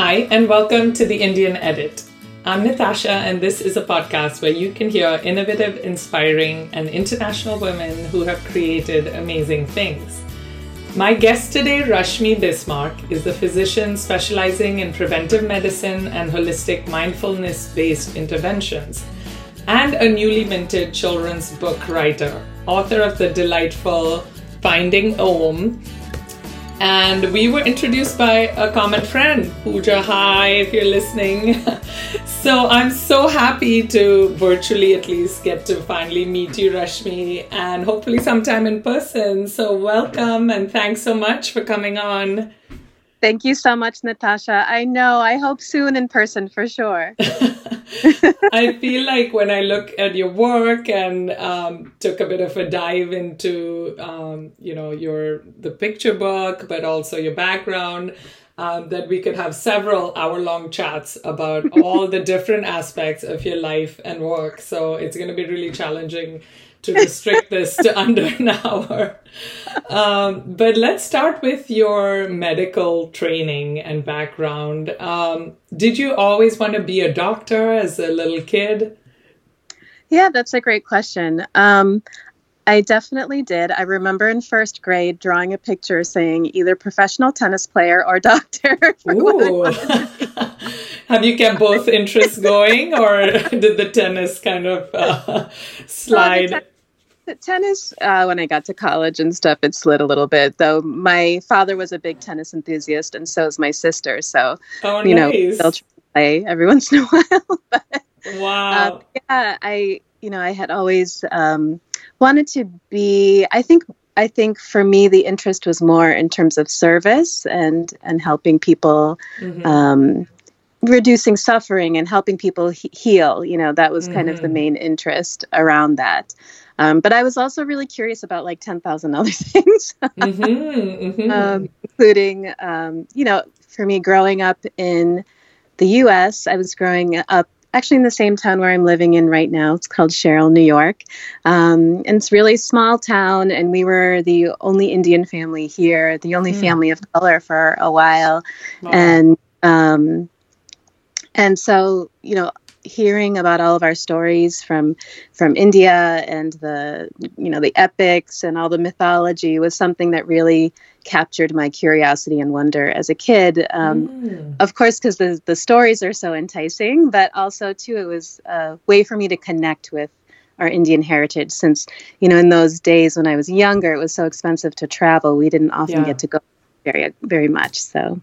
Hi, and welcome to the Indian Edit. I'm Natasha, and this is a podcast where you can hear innovative, inspiring, and international women who have created amazing things. My guest today, Rashmi Bismark, is a physician specializing in preventive medicine and holistic mindfulness based interventions, and a newly minted children's book writer, author of the delightful Finding Om and we were introduced by a common friend, Pooja. Hi, if you're listening. so I'm so happy to virtually at least get to finally meet you, Rashmi, and hopefully sometime in person. So welcome and thanks so much for coming on. Thank you so much, Natasha. I know. I hope soon in person for sure. I feel like when I look at your work and um, took a bit of a dive into, um, you know, your the picture book, but also your background, um, that we could have several hour long chats about all the different aspects of your life and work. So it's going to be really challenging to restrict this to under an hour. Um, but let's start with your medical training and background. Um, did you always want to be a doctor as a little kid? Yeah, that's a great question. Um, I definitely did. I remember in first grade drawing a picture saying either professional tennis player or doctor. Ooh. Have you kept both interests going, or did the tennis kind of uh, slide? Well, the, te- tennis, uh, when I got to college and stuff, it slid a little bit. Though my father was a big tennis enthusiast, and so is my sister. So, oh, you nice. know, they'll play every once in a while. but, wow. Uh, yeah, I, you know, I had always um, wanted to be. I think I think for me the interest was more in terms of service and and helping people. Mm-hmm. Um, reducing suffering and helping people he- heal you know that was kind mm-hmm. of the mm-hmm. main interest around that um, but i was also really curious about like 10,000 other things mm-hmm, mm-hmm. Um, including um, you know for me growing up in the us i was growing up actually in the same town where I'm living in right now. It's called Sherrill, New York. Um, and it's really small town, and we were the only Indian family here, the only mm. family of color for a while. Wow. And um, and so you know hearing about all of our stories from from India and the you know the epics and all the mythology was something that really captured my curiosity and wonder as a kid. Um, mm. Of course, because the the stories are so enticing, but also too it was a way for me to connect with our Indian heritage. Since you know in those days when I was younger, it was so expensive to travel, we didn't often yeah. get to go very very much. So.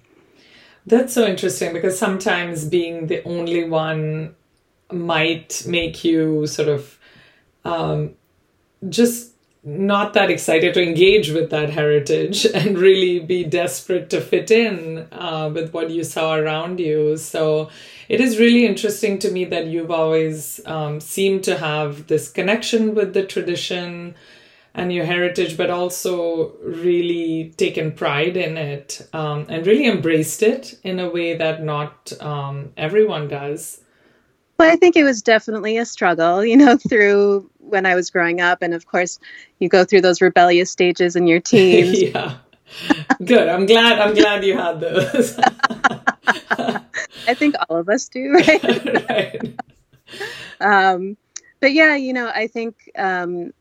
That's so interesting because sometimes being the only one might make you sort of um, just not that excited to engage with that heritage and really be desperate to fit in uh, with what you saw around you. So it is really interesting to me that you've always um, seemed to have this connection with the tradition and your heritage, but also really taken pride in it um, and really embraced it in a way that not um, everyone does. Well, I think it was definitely a struggle, you know, through when I was growing up. And of course, you go through those rebellious stages in your teens. yeah. Good. I'm glad. I'm glad you had those. I think all of us do, right? right. Um, but yeah, you know, I think um,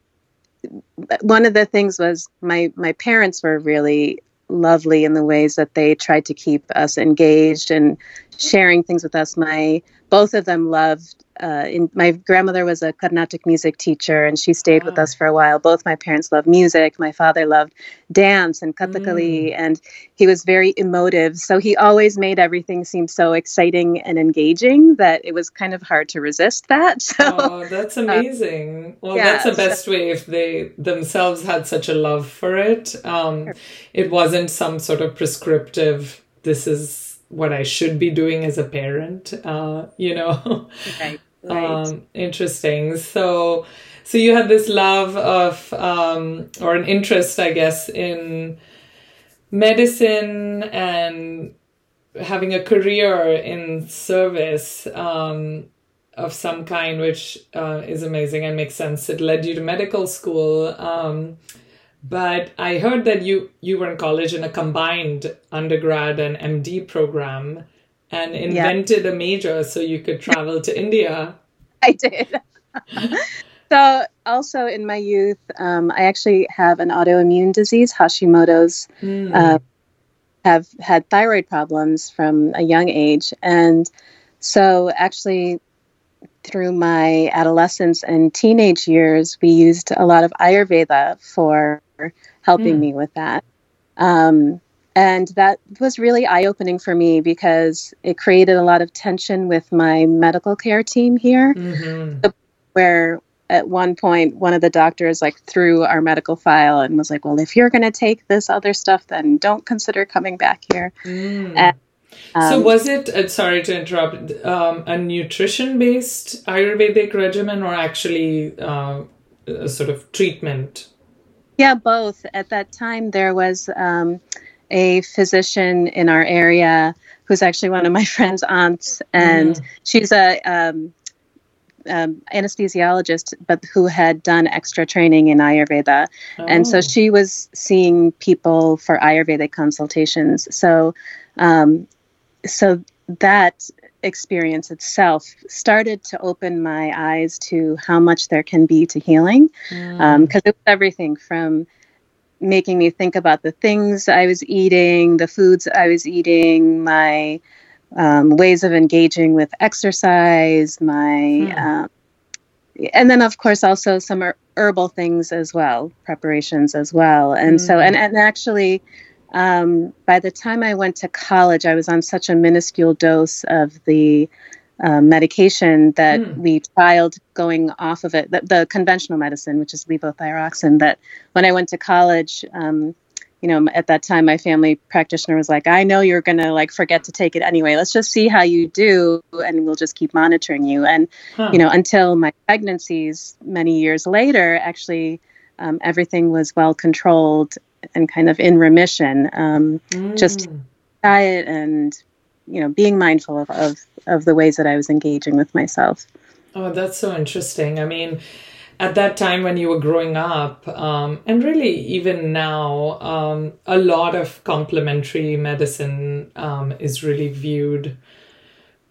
one of the things was my my parents were really lovely in the ways that they tried to keep us engaged and sharing things with us. My both of them loved uh, in, my grandmother was a Carnatic music teacher, and she stayed with us for a while. Both my parents loved music. My father loved dance and Kathakali, mm. and he was very emotive. So he always made everything seem so exciting and engaging that it was kind of hard to resist that. So, oh, that's um, amazing. Um, well, yeah, that's the best so, way if they themselves had such a love for it. Um, sure. It wasn't some sort of prescriptive. This is what I should be doing as a parent. Uh, you know, right, right. Um, interesting. So, so you had this love of um, or an interest, I guess, in medicine and having a career in service um, of some kind, which uh, is amazing and makes sense. It led you to medical school. Um, but I heard that you you were in college in a combined undergrad and MD program, and invented a major so you could travel to India. I did. so, also in my youth, um, I actually have an autoimmune disease, Hashimoto's. Mm. Uh, have had thyroid problems from a young age, and so actually through my adolescence and teenage years, we used a lot of Ayurveda for helping mm. me with that. Um, and that was really eye opening for me because it created a lot of tension with my medical care team here, mm-hmm. where at one point one of the doctors like threw our medical file and was like, "Well, if you're going to take this other stuff, then don't consider coming back here." Mm. And, um, so was it? Uh, sorry to interrupt. Um, a nutrition-based Ayurvedic regimen, or actually uh, a sort of treatment? Yeah, both. At that time, there was. Um, a physician in our area who's actually one of my friend's aunts, and mm. she's a um, um, anesthesiologist, but who had done extra training in Ayurveda, oh. and so oh. she was seeing people for Ayurvedic consultations. So, um, so that experience itself started to open my eyes to how much there can be to healing, because mm. um, it was everything from making me think about the things I was eating, the foods I was eating, my um, ways of engaging with exercise, my, hmm. um, and then of course also some herbal things as well, preparations as well. And so, and, and actually, um, by the time I went to college, I was on such a minuscule dose of the um, medication that mm. we trialed going off of it, the, the, conventional medicine, which is levothyroxine. That when I went to college, um, you know, at that time, my family practitioner was like, "I know you're gonna like forget to take it anyway. Let's just see how you do, and we'll just keep monitoring you." And huh. you know, until my pregnancies, many years later, actually, um, everything was well controlled and kind of in remission. Mm. Just diet and you know being mindful of, of of the ways that I was engaging with myself. Oh, that's so interesting. I mean, at that time when you were growing up, um, and really even now, um, a lot of complementary medicine um, is really viewed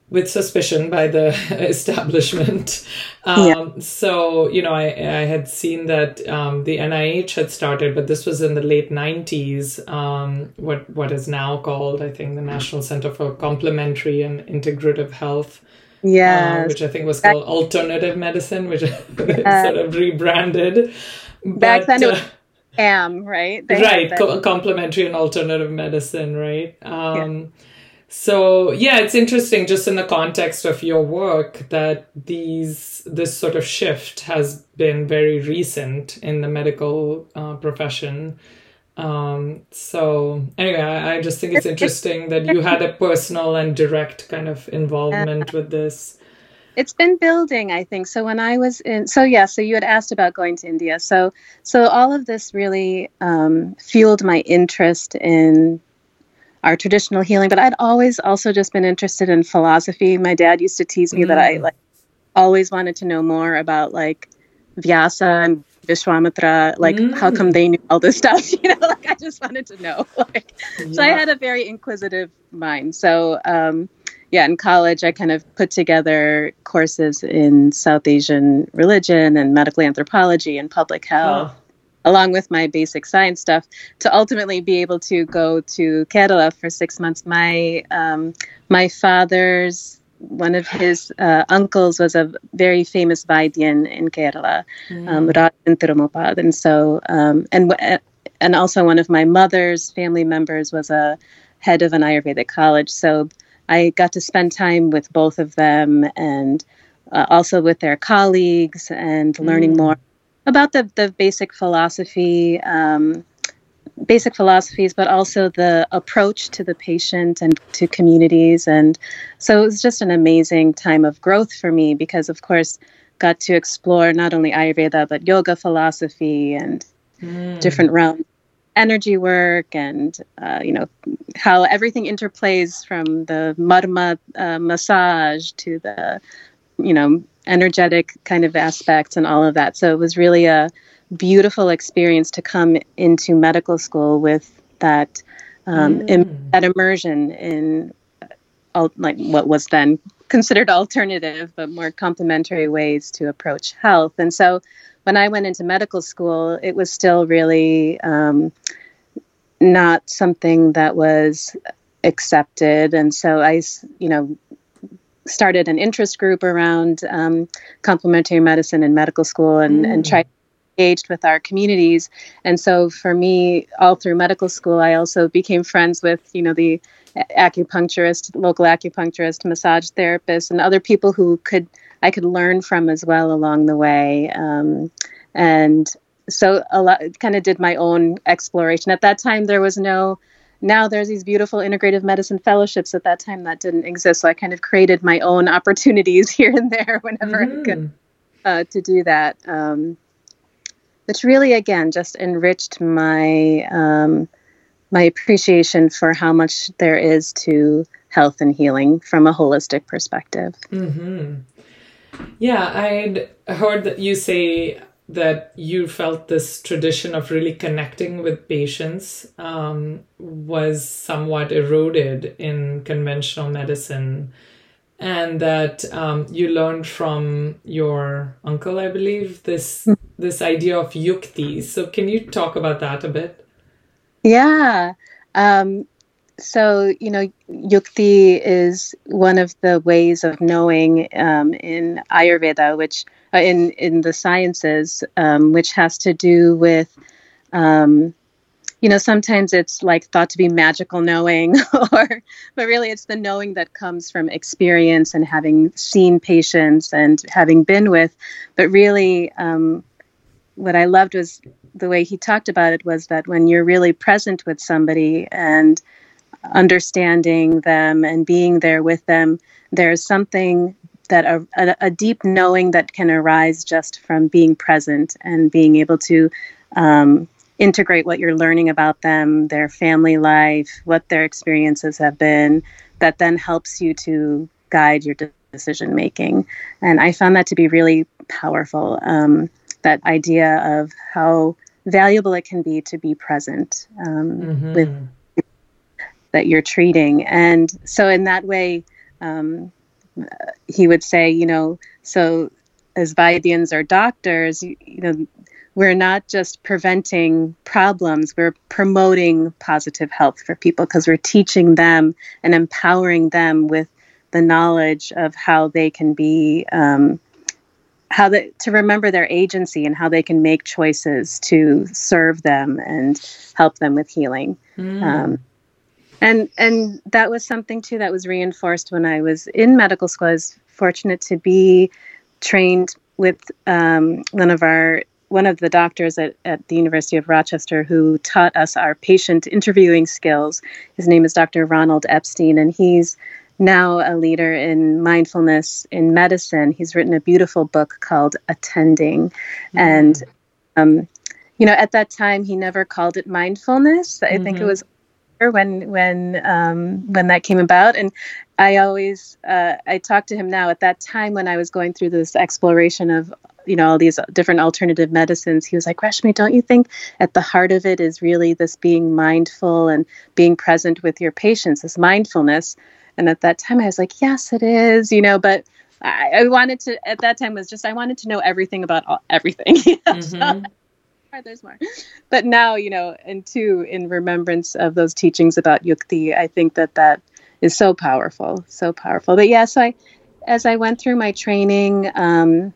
with suspicion by the establishment. Um, yeah. So, you know, I, I had seen that um, the NIH had started, but this was in the late 90s, um, what, what is now called, I think, the National Center for Complementary and Integrative Health. Yeah, uh, which I think was called alternative medicine, which uh, sort of rebranded. Back but, then, it was uh, AM, right? They right, co- complementary and alternative medicine, right? Um, yeah so yeah, it's interesting just in the context of your work that these this sort of shift has been very recent in the medical uh, profession. Um, so anyway, I, I, just think it's interesting that you had a personal and direct kind of involvement with this. It's been building, I think. So when I was in, so yeah, so you had asked about going to India. So so all of this really um, fueled my interest in our traditional healing. But I'd always also just been interested in philosophy. My dad used to tease me mm. that I mm. like always wanted to know more about like Vyasa and Vishwamitra, like mm. how come they knew all this stuff? You know, like I just wanted to know. Like, yeah. so I had a very inquisitive mind. So, um, yeah, in college, I kind of put together courses in South Asian religion and medical anthropology and public health. Oh along with my basic science stuff to ultimately be able to go to Kerala for six months. My um, my father's one of his uh, uncles was a very famous Vaidyan in Kerala, mm. um, Rajan and so um, and and also one of my mother's family members was a head of an Ayurvedic college. So I got to spend time with both of them and uh, also with their colleagues and learning mm. more about the, the basic philosophy, um, basic philosophies, but also the approach to the patient and to communities. And so it was just an amazing time of growth for me because, of course, got to explore not only Ayurveda but yoga philosophy and mm. different realms energy work and uh, you know how everything interplays from the marma uh, massage to the you know energetic kind of aspects and all of that. So it was really a beautiful experience to come into medical school with that um, mm. That immersion in all, like what was then considered alternative but more complementary ways to approach health. And so when I went into medical school, it was still really um, not something that was accepted. And so I, you know, started an interest group around um, complementary medicine in medical school and, mm. and tried engaged with our communities. And so for me all through medical school i also became friends with you know the acupuncturist local acupuncturist massage therapist and other people who could i could learn from as well along the way. Um, and so a lot kind of did my own exploration. At that time there was no now there's these beautiful integrative medicine fellowships at that time that didn't exist so i kind of created my own opportunities here and there whenever mm-hmm. i could mm-hmm. uh, to do that um, which really again just enriched my um, my appreciation for how much there is to health and healing from a holistic perspective mm-hmm. yeah i'd heard that you say that you felt this tradition of really connecting with patients um, was somewhat eroded in conventional medicine and that um, you learned from your uncle i believe this this idea of yukti. So can you talk about that a bit? Yeah um, so you know yukti is one of the ways of knowing um, in ayurveda which uh, in in the sciences, um, which has to do with, um, you know, sometimes it's like thought to be magical knowing, or but really it's the knowing that comes from experience and having seen patients and having been with. But really, um, what I loved was the way he talked about it was that when you're really present with somebody and understanding them and being there with them, there's something that a, a, a, deep knowing that can arise just from being present and being able to um, integrate what you're learning about them, their family life, what their experiences have been, that then helps you to guide your decision making. And I found that to be really powerful. Um, that idea of how valuable it can be to be present um, mm-hmm. with that you're treating. And so, in that way, um, he would say, you know, so as Vaidyans or doctors, you, you know, we're not just preventing problems, we're promoting positive health for people because we're teaching them and empowering them with the knowledge of how they can be, um, how to remember their agency and how they can make choices to serve them and help them with healing. Mm. Um, and and that was something too that was reinforced when I was in medical school. I was fortunate to be trained with um, one of our one of the doctors at, at the University of Rochester who taught us our patient interviewing skills. His name is Dr. Ronald Epstein, and he's now a leader in mindfulness in medicine. He's written a beautiful book called Attending. Mm-hmm. And, um, you know, at that time, he never called it mindfulness. I mm-hmm. think it mm-hmm. was when when um, when that came about, and I always uh, I talk to him now. At that time, when I was going through this exploration of you know all these different alternative medicines, he was like, "Rashmi, don't you think at the heart of it is really this being mindful and being present with your patients, this mindfulness?" And at that time, I was like, "Yes, it is," you know, but. I, I wanted to at that time was just I wanted to know everything about all, everything. mm-hmm there's more. But now, you know, and two, in remembrance of those teachings about yukti, I think that that is so powerful, so powerful. But yeah, so I, as I went through my training, um,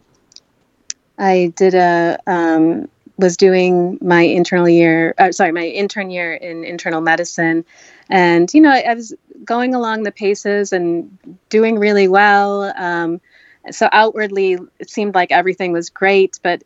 I did a, um, was doing my internal year, uh, sorry, my intern year in internal medicine. And, you know, I, I was going along the paces and doing really well. Um, so outwardly, it seemed like everything was great, but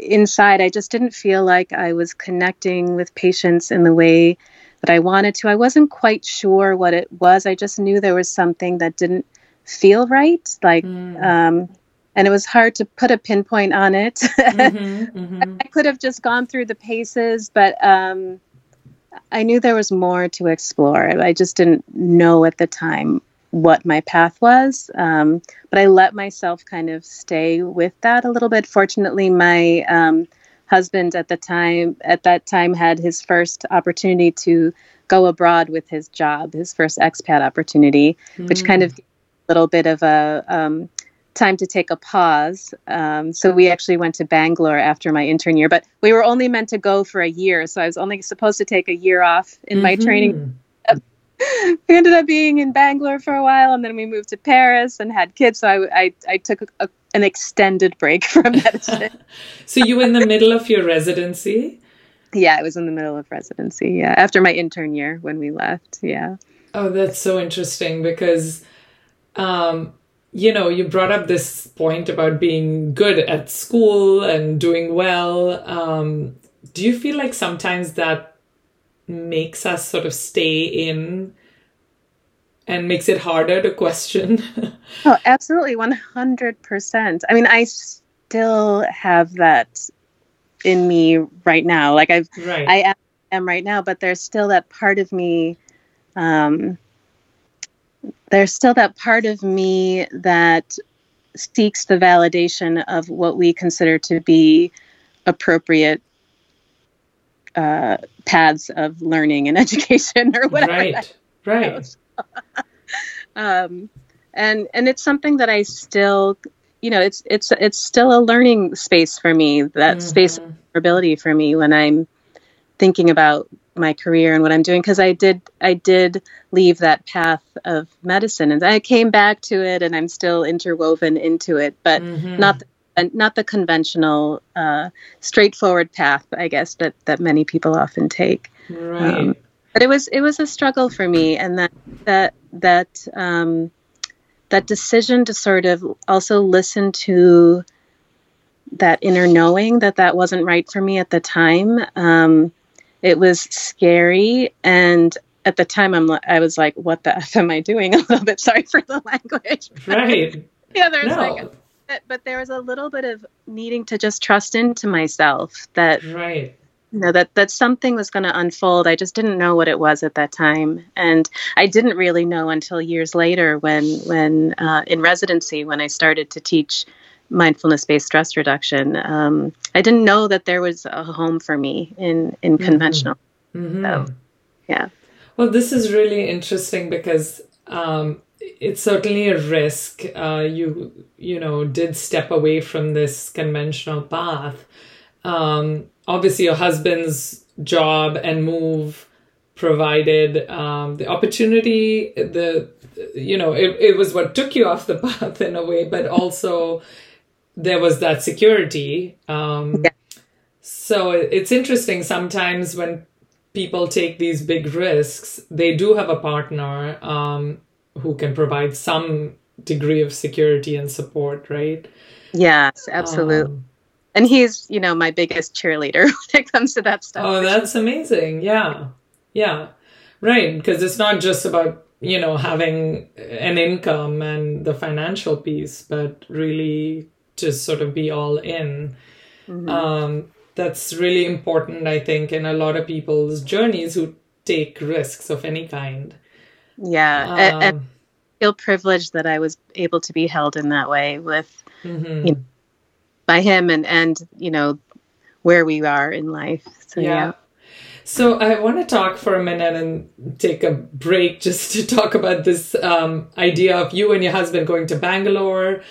inside, I just didn't feel like I was connecting with patients in the way that I wanted to. I wasn't quite sure what it was. I just knew there was something that didn't feel right. Like, mm. um, and it was hard to put a pinpoint on it. Mm-hmm, mm-hmm. I could have just gone through the paces, but um, I knew there was more to explore. I just didn't know at the time what my path was. Um, but I let myself kind of stay with that a little bit. Fortunately, my um, husband at the time at that time had his first opportunity to go abroad with his job, his first expat opportunity, mm. which kind of a little bit of a um, time to take a pause. Um, so we actually went to Bangalore after my intern year, but we were only meant to go for a year. So I was only supposed to take a year off in mm-hmm. my training. We ended up being in Bangalore for a while, and then we moved to Paris and had kids. So I, I, I took a, a, an extended break from medicine. so you were in the middle of your residency? Yeah, I was in the middle of residency. Yeah, after my intern year when we left. Yeah. Oh, that's so interesting because um, you know, you brought up this point about being good at school and doing well. Um, do you feel like sometimes that makes us sort of stay in and makes it harder to question? oh, absolutely, 100%. I mean, I still have that in me right now. Like I've, right. I am right now, but there's still that part of me um, there's still that part of me that seeks the validation of what we consider to be appropriate uh, paths of learning and education or whatever. Right, right. um, and and it's something that I still, you know, it's it's it's still a learning space for me. That mm-hmm. space of ability for me when I'm thinking about my career and what I'm doing because I did I did leave that path of medicine and I came back to it and I'm still interwoven into it, but mm-hmm. not the, not the conventional uh, straightforward path I guess that that many people often take. Right. Um, but it was it was a struggle for me, and that that that um, that decision to sort of also listen to that inner knowing that that wasn't right for me at the time. Um, it was scary and at the time I'm I was like, what the f am I doing? A little bit sorry for the language. Right. yeah, there's no. like a, but there was a little bit of needing to just trust into myself that right you know that that something was going to unfold i just didn't know what it was at that time and i didn't really know until years later when when uh, in residency when i started to teach mindfulness based stress reduction. Um, I didn't know that there was a home for me in in mm-hmm. conventional. Mm-hmm. So, yeah. Well, this is really interesting because um, it's certainly a risk. Uh, you you know did step away from this conventional path. Um, obviously, your husband's job and move provided um, the opportunity the you know it, it was what took you off the path in a way but also there was that security. Um, yeah. So it's interesting sometimes when people take these big risks, they do have a partner um, who can provide some degree of security and support, right? Yes, absolutely. Um, and he's, you know, my biggest cheerleader when it comes to that stuff. Oh, that's amazing. Yeah. Yeah. Right. Because it's not just about, you know, having an income and the financial piece, but really to sort of be all in. Mm-hmm. Um, that's really important, I think, in a lot of people's journeys who take risks of any kind. Yeah, um, and, and feel privileged that I was able to be held in that way with, mm-hmm. you know, by him and and you know where we are in life. So yeah. yeah. So I want to talk for a minute and take a break just to talk about this um, idea of you and your husband going to Bangalore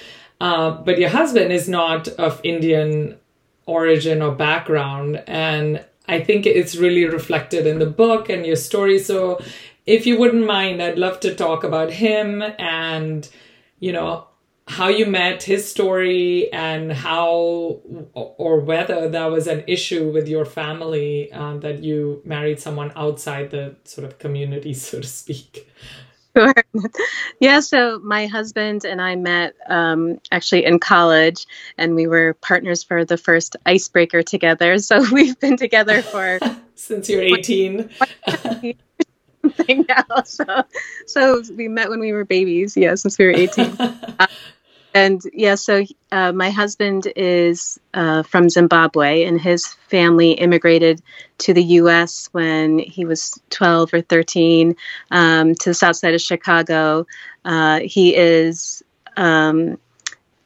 uh, but your husband is not of Indian origin or background. And I think it's really reflected in the book and your story. So if you wouldn't mind, I'd love to talk about him and, you know, how you met, his story, and how or whether that was an issue with your family uh, that you married someone outside the sort of community, so to speak. Sure. Yeah, so my husband and I met um, actually in college, and we were partners for the first icebreaker together. So we've been together for since you're 18. Now. So, so we met when we were babies. Yeah, since we were 18. and yeah, so uh, my husband is uh, from Zimbabwe, and his family immigrated to the U.S. when he was 12 or 13 um, to the south side of Chicago. Uh, he is um,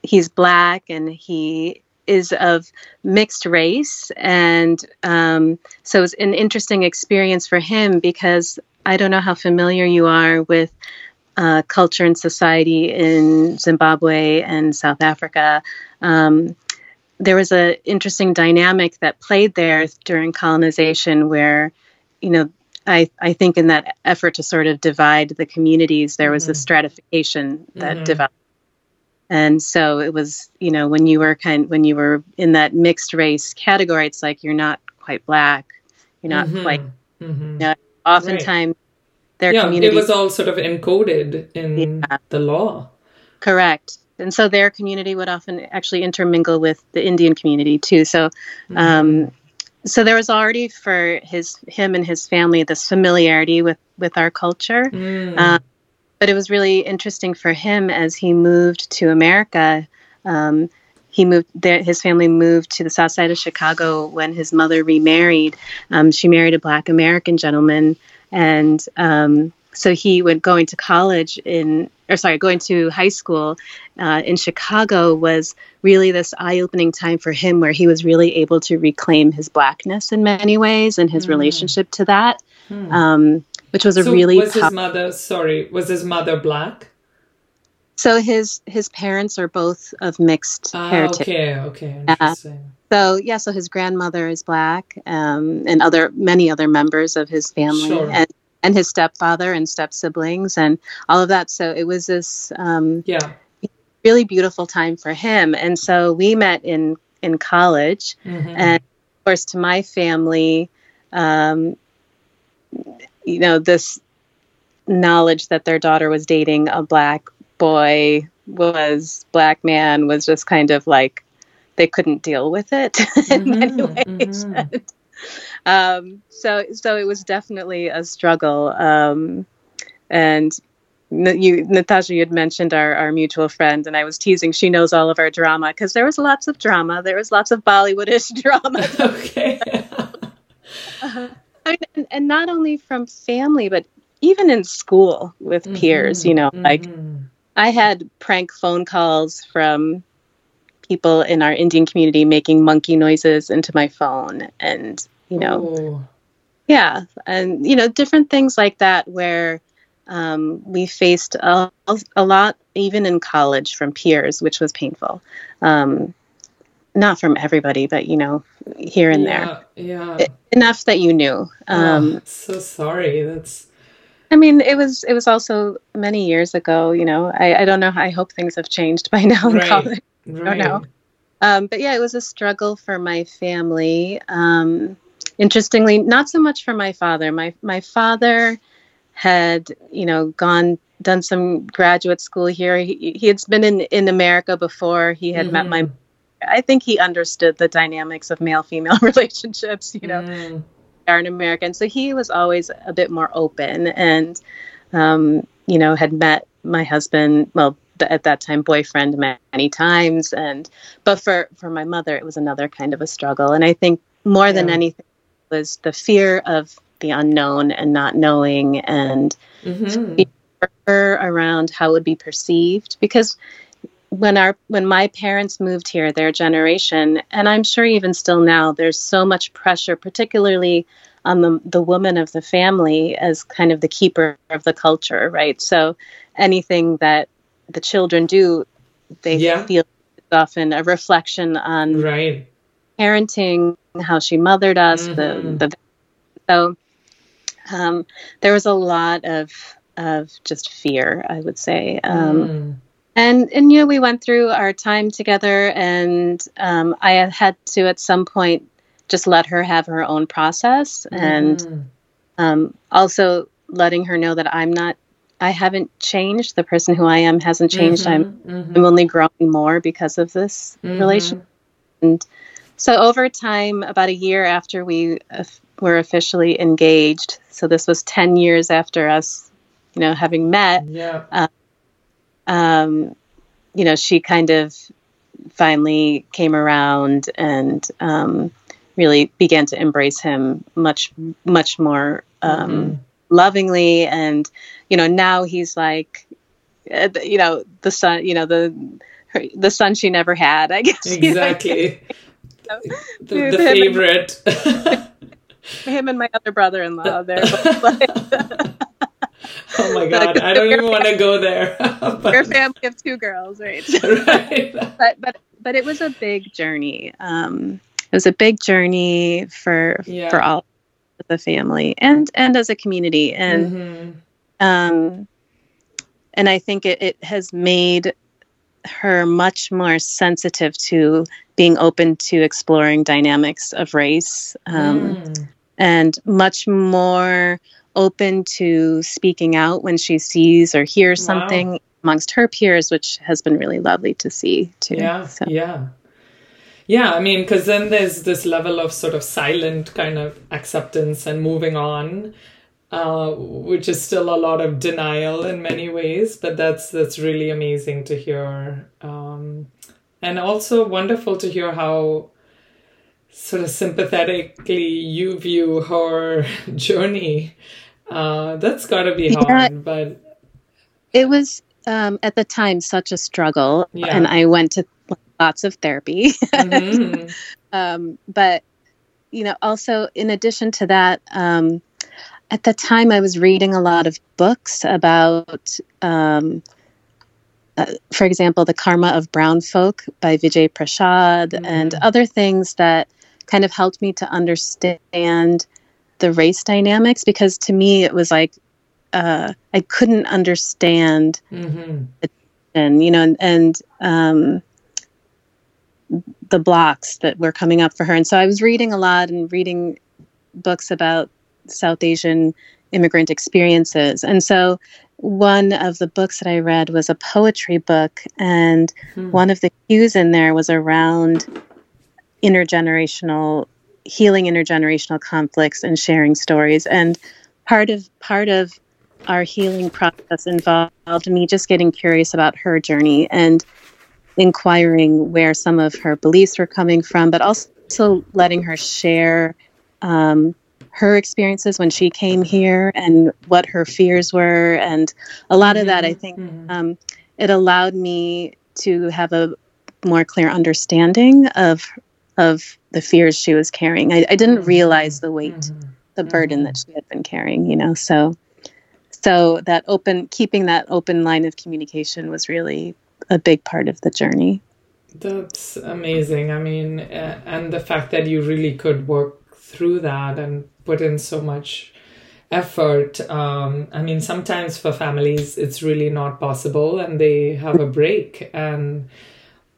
he's black, and he is of mixed race, and um, so it's an interesting experience for him because I don't know how familiar you are with uh, culture and society in Zimbabwe and South Africa. Um, there was an interesting dynamic that played there during colonization where, you know, I, I think in that effort to sort of divide the communities, there was mm-hmm. a stratification that mm-hmm. developed. And so it was, you know, when you were kind when you were in that mixed race category, it's like you're not quite black, you're not mm-hmm. quite. Mm-hmm. You know, oftentimes, right. their yeah, community. It was all sort of encoded in yeah. the law. Correct. And so their community would often actually intermingle with the Indian community too. So, mm-hmm. um, so there was already for his him and his family this familiarity with with our culture. Mm. Uh, but it was really interesting for him as he moved to America. Um, he moved there. His family moved to the south side of Chicago when his mother remarried. Um, she married a black American gentleman, and um, so he went going to college in or sorry going to high school uh, in chicago was really this eye-opening time for him where he was really able to reclaim his blackness in many ways and his mm. relationship to that mm. Which was a so really was his mother sorry was his mother black so his his parents are both of mixed ah, heritage okay okay interesting so yeah so his grandmother is black um, and other many other members of his family sure. and and his stepfather and step siblings and all of that. So it was this um, yeah really beautiful time for him. And so we met in in college, mm-hmm. and of course to my family, um, you know this knowledge that their daughter was dating a black boy was black man was just kind of like they couldn't deal with it in mm-hmm, many ways. Mm-hmm. Um, so so it was definitely a struggle. Um, and you, Natasha, you had mentioned our, our mutual friend, and I was teasing. She knows all of our drama because there was lots of drama. There was lots of Bollywoodish drama. okay. uh, I mean, and, and, not only from family, but even in school with mm-hmm. peers. You know, mm-hmm. like I had prank phone calls from people in our Indian community making monkey noises into my phone, and you know Ooh. yeah and you know different things like that where um, we faced a, a, lot even in college from peers which was painful um, not from everybody but you know here and yeah, there yeah it, enough that you knew um, oh, so sorry that's I mean, it was it was also many years ago. You know, I, I don't know. I hope things have changed by now in right. college. Right. I don't know. Um, but yeah, it was a struggle for my family. Um, interestingly, not so much for my father. My my father had, you know, gone done some graduate school here. He, he had been in in America before. He had mm-hmm. met my. I think he understood the dynamics of male female relationships. You know, mm. are in America, and so he was always a bit more open and, um, you know, had met my husband. Well, at that time boyfriend many times and but for for my mother it was another kind of a struggle and i think more yeah. than anything was the fear of the unknown and not knowing and mm-hmm. around how it would be perceived because when our when my parents moved here their generation and i'm sure even still now there's so much pressure particularly on the the woman of the family as kind of the keeper of the culture right so anything that the children do they yeah. feel often a reflection on right parenting, how she mothered us, mm-hmm. the the so um, there was a lot of of just fear, I would say. Um, mm. And and you know we went through our time together, and um, I had to at some point just let her have her own process, mm. and um, also letting her know that I'm not I haven't changed. The person who I am hasn't changed. Mm-hmm, I'm mm-hmm. I'm only growing more because of this mm-hmm. relationship. And so over time, about a year after we uh, were officially engaged, so this was ten years after us, you know, having met. Yeah. Uh, um, you know, she kind of finally came around and um, really began to embrace him much, much more um, mm-hmm. lovingly. And you know, now he's like, uh, you know, the son, you know, the her, the son she never had. I guess exactly. the, the favorite. him and my other brother-in-law. There. oh my god! I don't even want to go there. but... Your family of two girls, right? right. but but but it was a big journey. Um, it was a big journey for yeah. for all the family and and as a community and mm-hmm. um and I think it, it has made her much more sensitive to being open to exploring dynamics of race um, mm. and much more open to speaking out when she sees or hears wow. something amongst her peers, which has been really lovely to see too. Yeah, so. yeah. Yeah, I mean, because then there's this level of sort of silent kind of acceptance and moving on, uh, which is still a lot of denial in many ways. But that's that's really amazing to hear, um, and also wonderful to hear how sort of sympathetically you view her journey. Uh, that's got to be hard, yeah, but it was um, at the time such a struggle, yeah. and I went to lots of therapy. Mm-hmm. um, but, you know, also in addition to that, um, at the time I was reading a lot of books about, um, uh, for example, The Karma of Brown Folk by Vijay Prashad mm-hmm. and other things that kind of helped me to understand the race dynamics because to me it was like uh, I couldn't understand mm-hmm. and you know and, and um, the blocks that were coming up for her. And so I was reading a lot and reading books about South Asian immigrant experiences. And so one of the books that I read was a poetry book, and hmm. one of the cues in there was around intergenerational healing intergenerational conflicts and sharing stories. And part of part of our healing process involved me just getting curious about her journey and inquiring where some of her beliefs were coming from, but also letting her share um, her experiences when she came here and what her fears were. And a lot of that, I mm-hmm. think, mm-hmm. um, it allowed me to have a more clear understanding of of the fears she was carrying. I, I didn't mm-hmm. realize the weight, mm-hmm. the burden that she had been carrying. You know, so so that open keeping that open line of communication was really a big part of the journey. That's amazing. I mean, uh, and the fact that you really could work through that and put in so much effort. Um, I mean, sometimes for families, it's really not possible and they have a break. And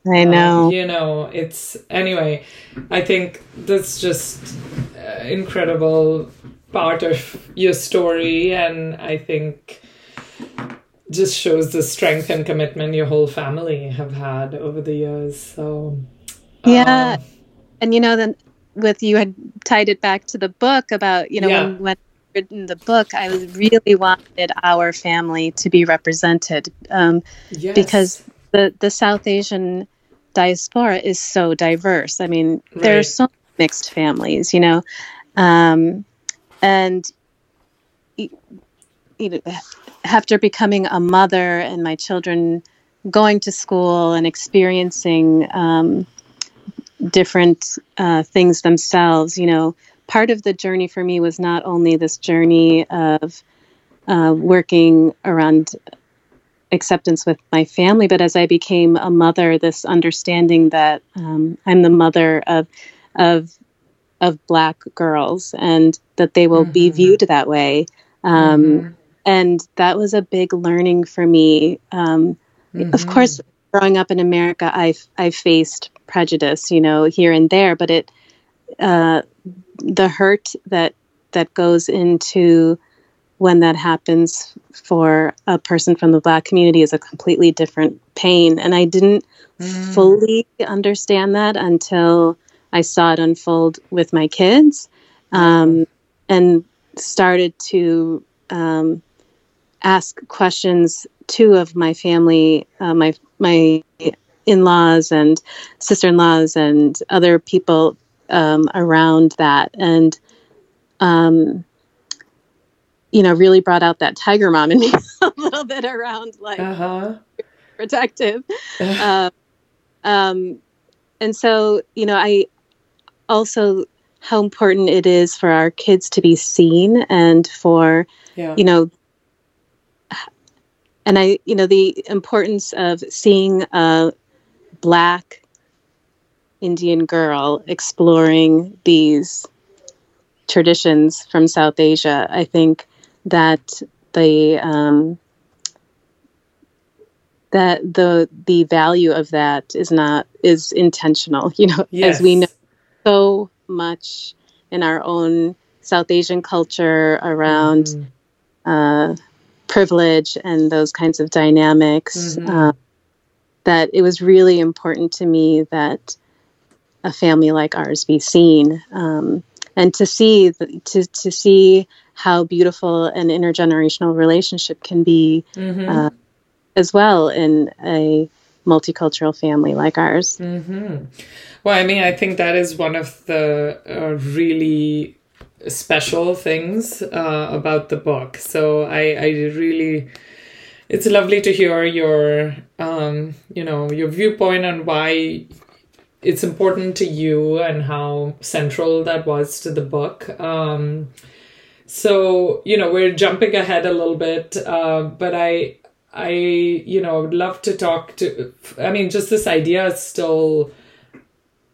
I um, know. you know, it's anyway, I think that's just uh, incredible part of your story. And I think just shows the strength and commitment your whole family have had over the years. So, yeah. Um, and you know, then with you had tied it back to the book about, you know, yeah. when, when written the book, I was really wanted our family to be represented um, yes. because the, the South Asian diaspora is so diverse. I mean, right. there are so mixed families, you know, um, and you know, after becoming a mother and my children going to school and experiencing um, different uh, things themselves, you know, part of the journey for me was not only this journey of uh, working around acceptance with my family, but as I became a mother, this understanding that um, I'm the mother of of of black girls and that they will mm-hmm. be viewed that way. Um, mm-hmm and that was a big learning for me. Um, mm-hmm. Of course, growing up in America, I I faced prejudice, you know, here and there, but it uh, the hurt that that goes into when that happens for a person from the black community is a completely different pain. And i didn't mm. fully understand that until i saw it unfold with my kids um, and started to um, ask questions two of my family, uh, my my in-laws and sister-in-laws and other people um, around that, and um, you know, really brought out that tiger mom in me a little bit around like uh-huh. protective. Um, um, and so you know, I also how important it is for our kids to be seen and for yeah. you know and i you know the importance of seeing a black indian girl exploring these traditions from south asia i think that the um, that the the value of that is not is intentional you know yes. as we know so much in our own South Asian culture around mm uh, privilege and those kinds of dynamics. Mm-hmm. Uh, that it was really important to me that a family like ours be seen, um, and to see the, to to see how beautiful an intergenerational relationship can be, mm-hmm. uh, as well in a multicultural family like ours. Mm-hmm. Well, I mean, I think that is one of the uh, really special things uh, about the book. So I, I really, it's lovely to hear your, um, you know, your viewpoint on why it's important to you and how central that was to the book. Um, so you know, we're jumping ahead a little bit, uh, but I, I, you know, would love to talk to. I mean, just this idea still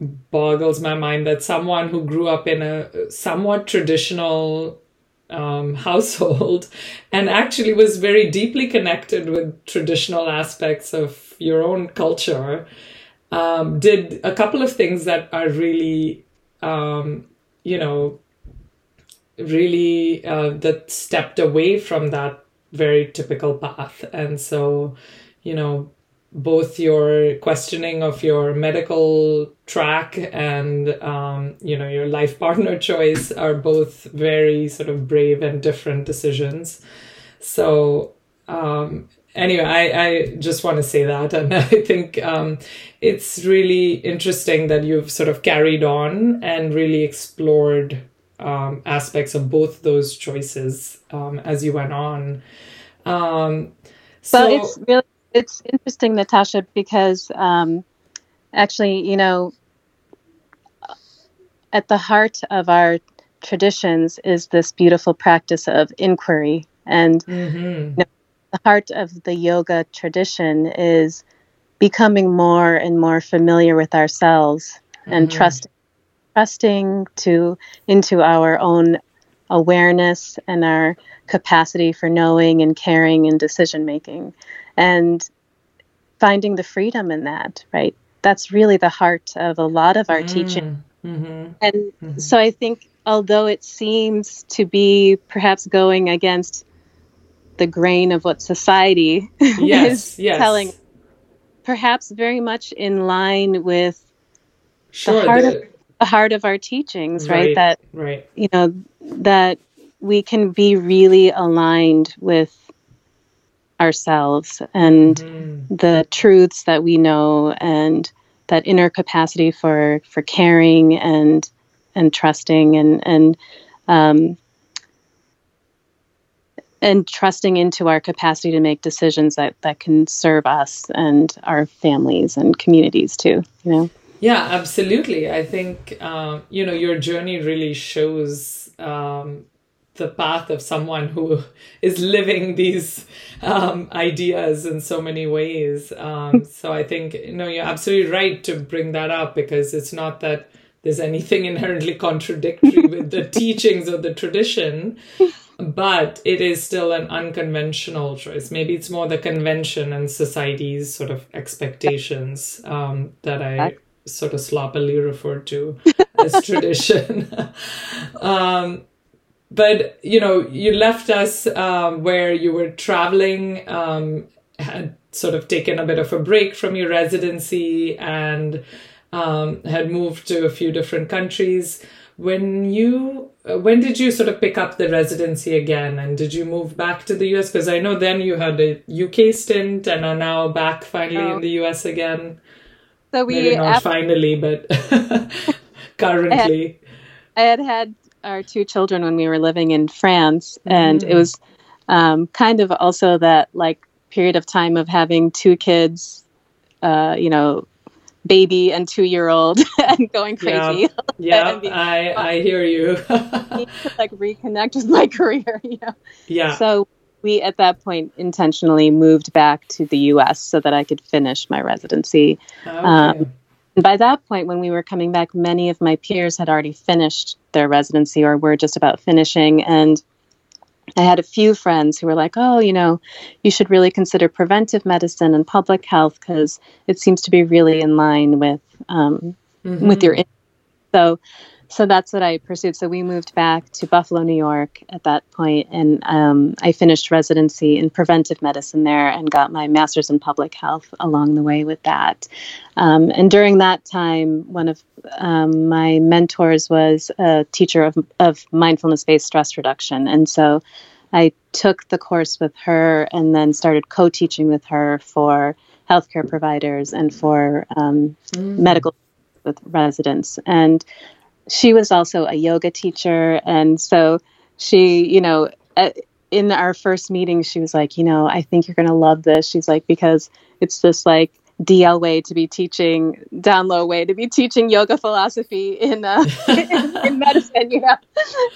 boggles my mind that someone who grew up in a somewhat traditional um, household and actually was very deeply connected with traditional aspects of your own culture um, did a couple of things that are really um, you know really uh, that stepped away from that very typical path. And so you know both your questioning of your medical track and um, you know your life partner choice are both very sort of brave and different decisions. So um, anyway I, I just want to say that. And i think um, it's really interesting that you've sort of carried on and really explored um, aspects of both those choices um, as you went on um, so it's really it's interesting, Natasha, because um, actually, you know, at the heart of our traditions is this beautiful practice of inquiry. And mm-hmm. you know, the heart of the yoga tradition is becoming more and more familiar with ourselves mm-hmm. and trusting trusting to into our own awareness and our capacity for knowing and caring and decision making and finding the freedom in that, right? That's really the heart of a lot of our mm, teaching. Mm-hmm, and mm-hmm. so I think, although it seems to be perhaps going against the grain of what society yes, is yes. telling, perhaps very much in line with sure, the heart the, of the heart of our teachings, right? right? That right, you know, that we can be really aligned with ourselves and mm-hmm. the truths that we know and that inner capacity for for caring and and trusting and and um, and trusting into our capacity to make decisions that that can serve us and our families and communities too you know yeah absolutely i think um, you know your journey really shows um, the path of someone who is living these um, ideas in so many ways. Um, so I think you know you're absolutely right to bring that up because it's not that there's anything inherently contradictory with the teachings of the tradition, but it is still an unconventional choice. Maybe it's more the convention and society's sort of expectations um, that I sort of sloppily referred to as tradition. um, but you know you left us um, where you were traveling um, had sort of taken a bit of a break from your residency and um, had moved to a few different countries when you uh, when did you sort of pick up the residency again and did you move back to the us because i know then you had a uk stint and are now back finally oh. in the us again so we Maybe not after- finally but currently I had, I had had our two children when we were living in France, mm-hmm. and it was um, kind of also that like period of time of having two kids, uh, you know, baby and two year old and going crazy. Yeah, yeah I, I hear you. to, like reconnect with my career, you know. Yeah. So we at that point intentionally moved back to the U.S. so that I could finish my residency. Okay. Um, and by that point, when we were coming back, many of my peers had already finished their residency or were just about finishing, and I had a few friends who were like, "Oh, you know, you should really consider preventive medicine and public health because it seems to be really in line with um, mm-hmm. with your." So so that's what I pursued. So we moved back to Buffalo, New York at that point, and um, I finished residency in preventive medicine there and got my master's in public health along the way with that. Um, and during that time, one of um, my mentors was a teacher of, of mindfulness based stress reduction. And so I took the course with her and then started co teaching with her for healthcare providers and for um, mm. medical with residents. And she was also a yoga teacher. And so she, you know, in our first meeting, she was like, you know, I think you're going to love this. She's like, because it's this like DL way to be teaching, down low way to be teaching yoga philosophy in, uh, in, in, medicine, you know.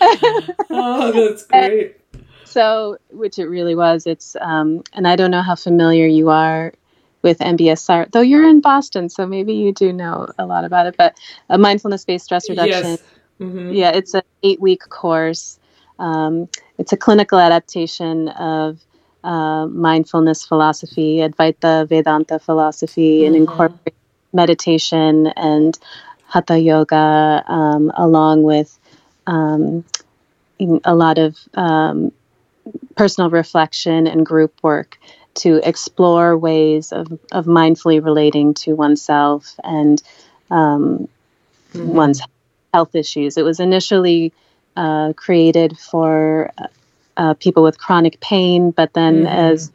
oh, that's great. And so, which it really was. It's, um, and I don't know how familiar you are with MBSR, though you're in Boston, so maybe you do know a lot about it. But a mindfulness based stress reduction, yes. mm-hmm. yeah, it's an eight week course. Um, it's a clinical adaptation of uh, mindfulness philosophy, Advaita Vedanta philosophy, mm-hmm. and incorporate meditation and hatha yoga um, along with um, a lot of um, personal reflection and group work to explore ways of, of mindfully relating to oneself and um, mm-hmm. one's health issues. It was initially uh, created for uh, people with chronic pain, but then mm-hmm. as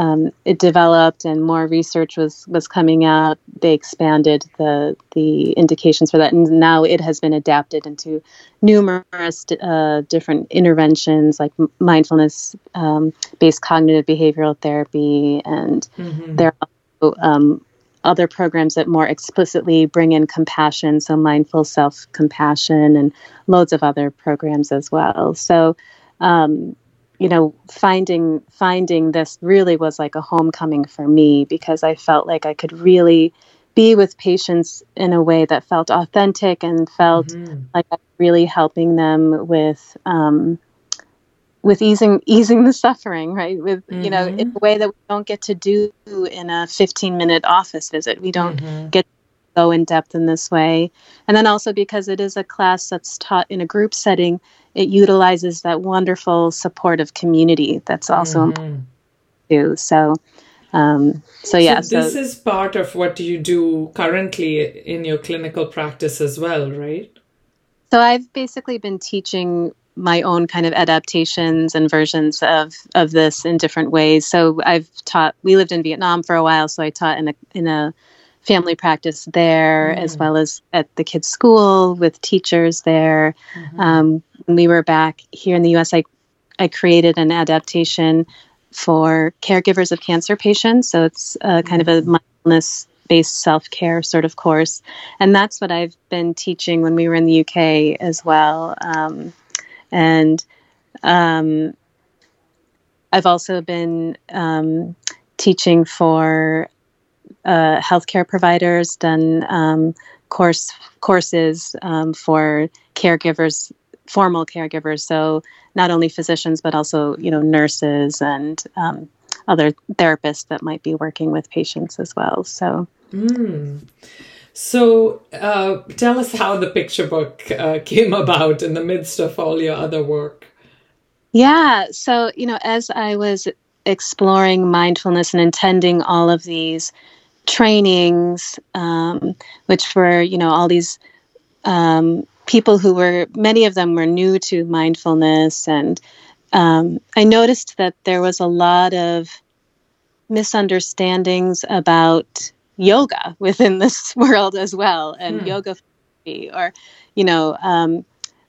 um, it developed and more research was was coming out, they expanded the the indications for that, and now it has been adapted into numerous uh, different interventions like mindfulness um, based cognitive behavioral therapy, and mm-hmm. there are um, other programs that more explicitly bring in compassion, so mindful self compassion, and loads of other programs as well. So. Um, you know finding finding this really was like a homecoming for me because i felt like i could really be with patients in a way that felt authentic and felt mm-hmm. like I was really helping them with um, with easing easing the suffering right with mm-hmm. you know in mm-hmm. a way that we don't get to do in a 15 minute office visit we don't mm-hmm. get go in depth in this way and then also because it is a class that's taught in a group setting it utilizes that wonderful supportive community that's also mm-hmm. important too. So, um, so yeah. So this so, is part of what you do currently in your clinical practice as well, right? So I've basically been teaching my own kind of adaptations and versions of of this in different ways. So I've taught. We lived in Vietnam for a while, so I taught in a in a family practice there, mm as well as at the kids' school with teachers there. Mm-hmm. Um, when we were back here in the U.S., I I created an adaptation for caregivers of cancer patients. So it's uh, kind of a mm-hmm. mindfulness based self care sort of course. And that's what I've been teaching when we were in the UK as well. Um, and um, I've also been um, teaching for uh, healthcare providers, done um, course courses um, for caregivers, formal caregivers. So not only physicians, but also you know nurses and um, other therapists that might be working with patients as well. So. Mm. So, uh, tell us how the picture book uh, came about in the midst of all your other work. Yeah, so, you know, as I was exploring mindfulness and intending all of these trainings, um, which were, you know, all these um, people who were, many of them were new to mindfulness. And um, I noticed that there was a lot of misunderstandings about yoga within this world as well, and hmm. yoga, or, you know, um,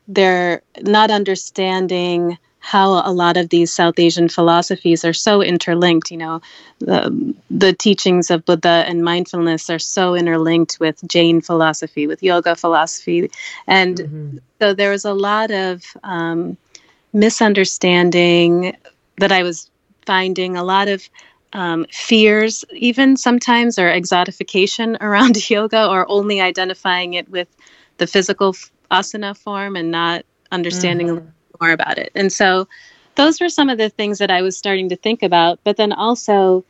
they're not understanding how a lot of these South Asian philosophies are so interlinked. You know, the, the teachings of Buddha and mindfulness are so interlinked with Jain philosophy, with yoga philosophy. And mm-hmm. so there was a lot of um, misunderstanding that I was finding, a lot of um, fears, even sometimes, or exotification around yoga, or only identifying it with the physical asana form and not understanding mm-hmm more about it. And so those were some of the things that I was starting to think about. But then also,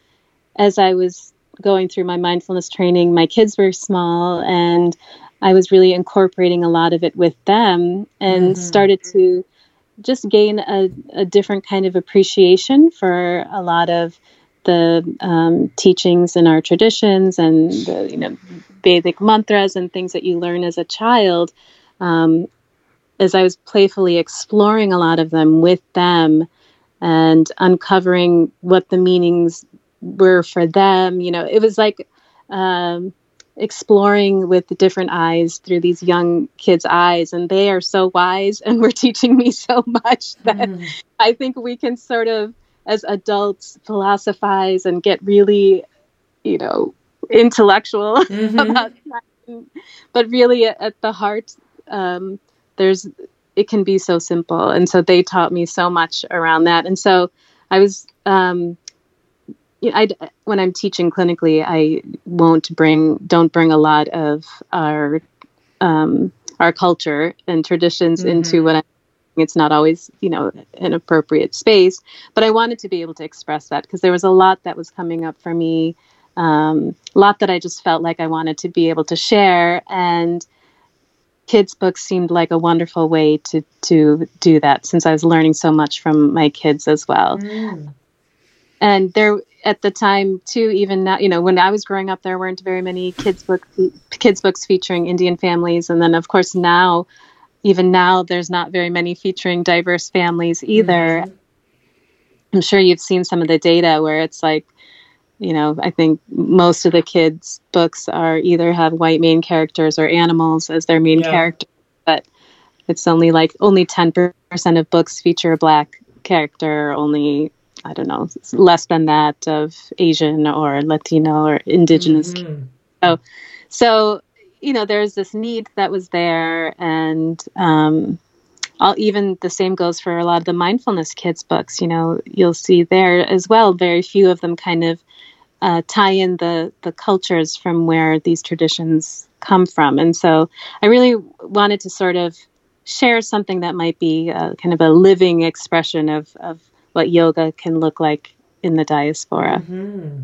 as I was going through my mindfulness training, my kids were small and I was really incorporating a lot of it with them and mm-hmm. started to just gain a, a, different kind of appreciation for a lot of the um, teachings in our traditions and the you know Vedic mantras and things that you learn as a child. Um, as I was playfully exploring a lot of them with them and uncovering what the meanings were for them, you know, it was like um, exploring with the different eyes through these young kids' eyes. And they are so wise and were teaching me so much that mm. I think we can sort of, as adults, philosophize and get really, you know, intellectual mm-hmm. about that. But really, at the heart, um, there's it can be so simple and so they taught me so much around that and so i was um you know, I, when I'm teaching clinically, I won't bring, don't bring a lot of our, um, our culture and traditions mm-hmm. into what I'm. It's not always, you know, an appropriate space, but I wanted to be able to express that because there was a lot that was coming up for me, um, a lot that I just felt like I wanted to be able to share, and kids books seemed like a wonderful way to to do that since I was learning so much from my kids as well. Mm. And there at the time too, even now, you know, when I was growing up, there weren't very many kids book kids books featuring Indian families, and then of course now, even now, there's not very many featuring diverse families either. Mm. I'm sure you've seen some of the data where it's like you know, I think most of the kids' books are either have white main characters or animals as their main yeah. character, but it's only like only 10% of books feature a black character, only, I don't know, less than that of Asian or Latino or indigenous. Mm-hmm. So, so, you know, there's this need that was there. And, um, I'll, even the same goes for a lot of the mindfulness kids books. You know, you'll see there as well. Very few of them kind of uh, tie in the the cultures from where these traditions come from. And so I really wanted to sort of share something that might be a, kind of a living expression of, of what yoga can look like in the diaspora. Mm-hmm.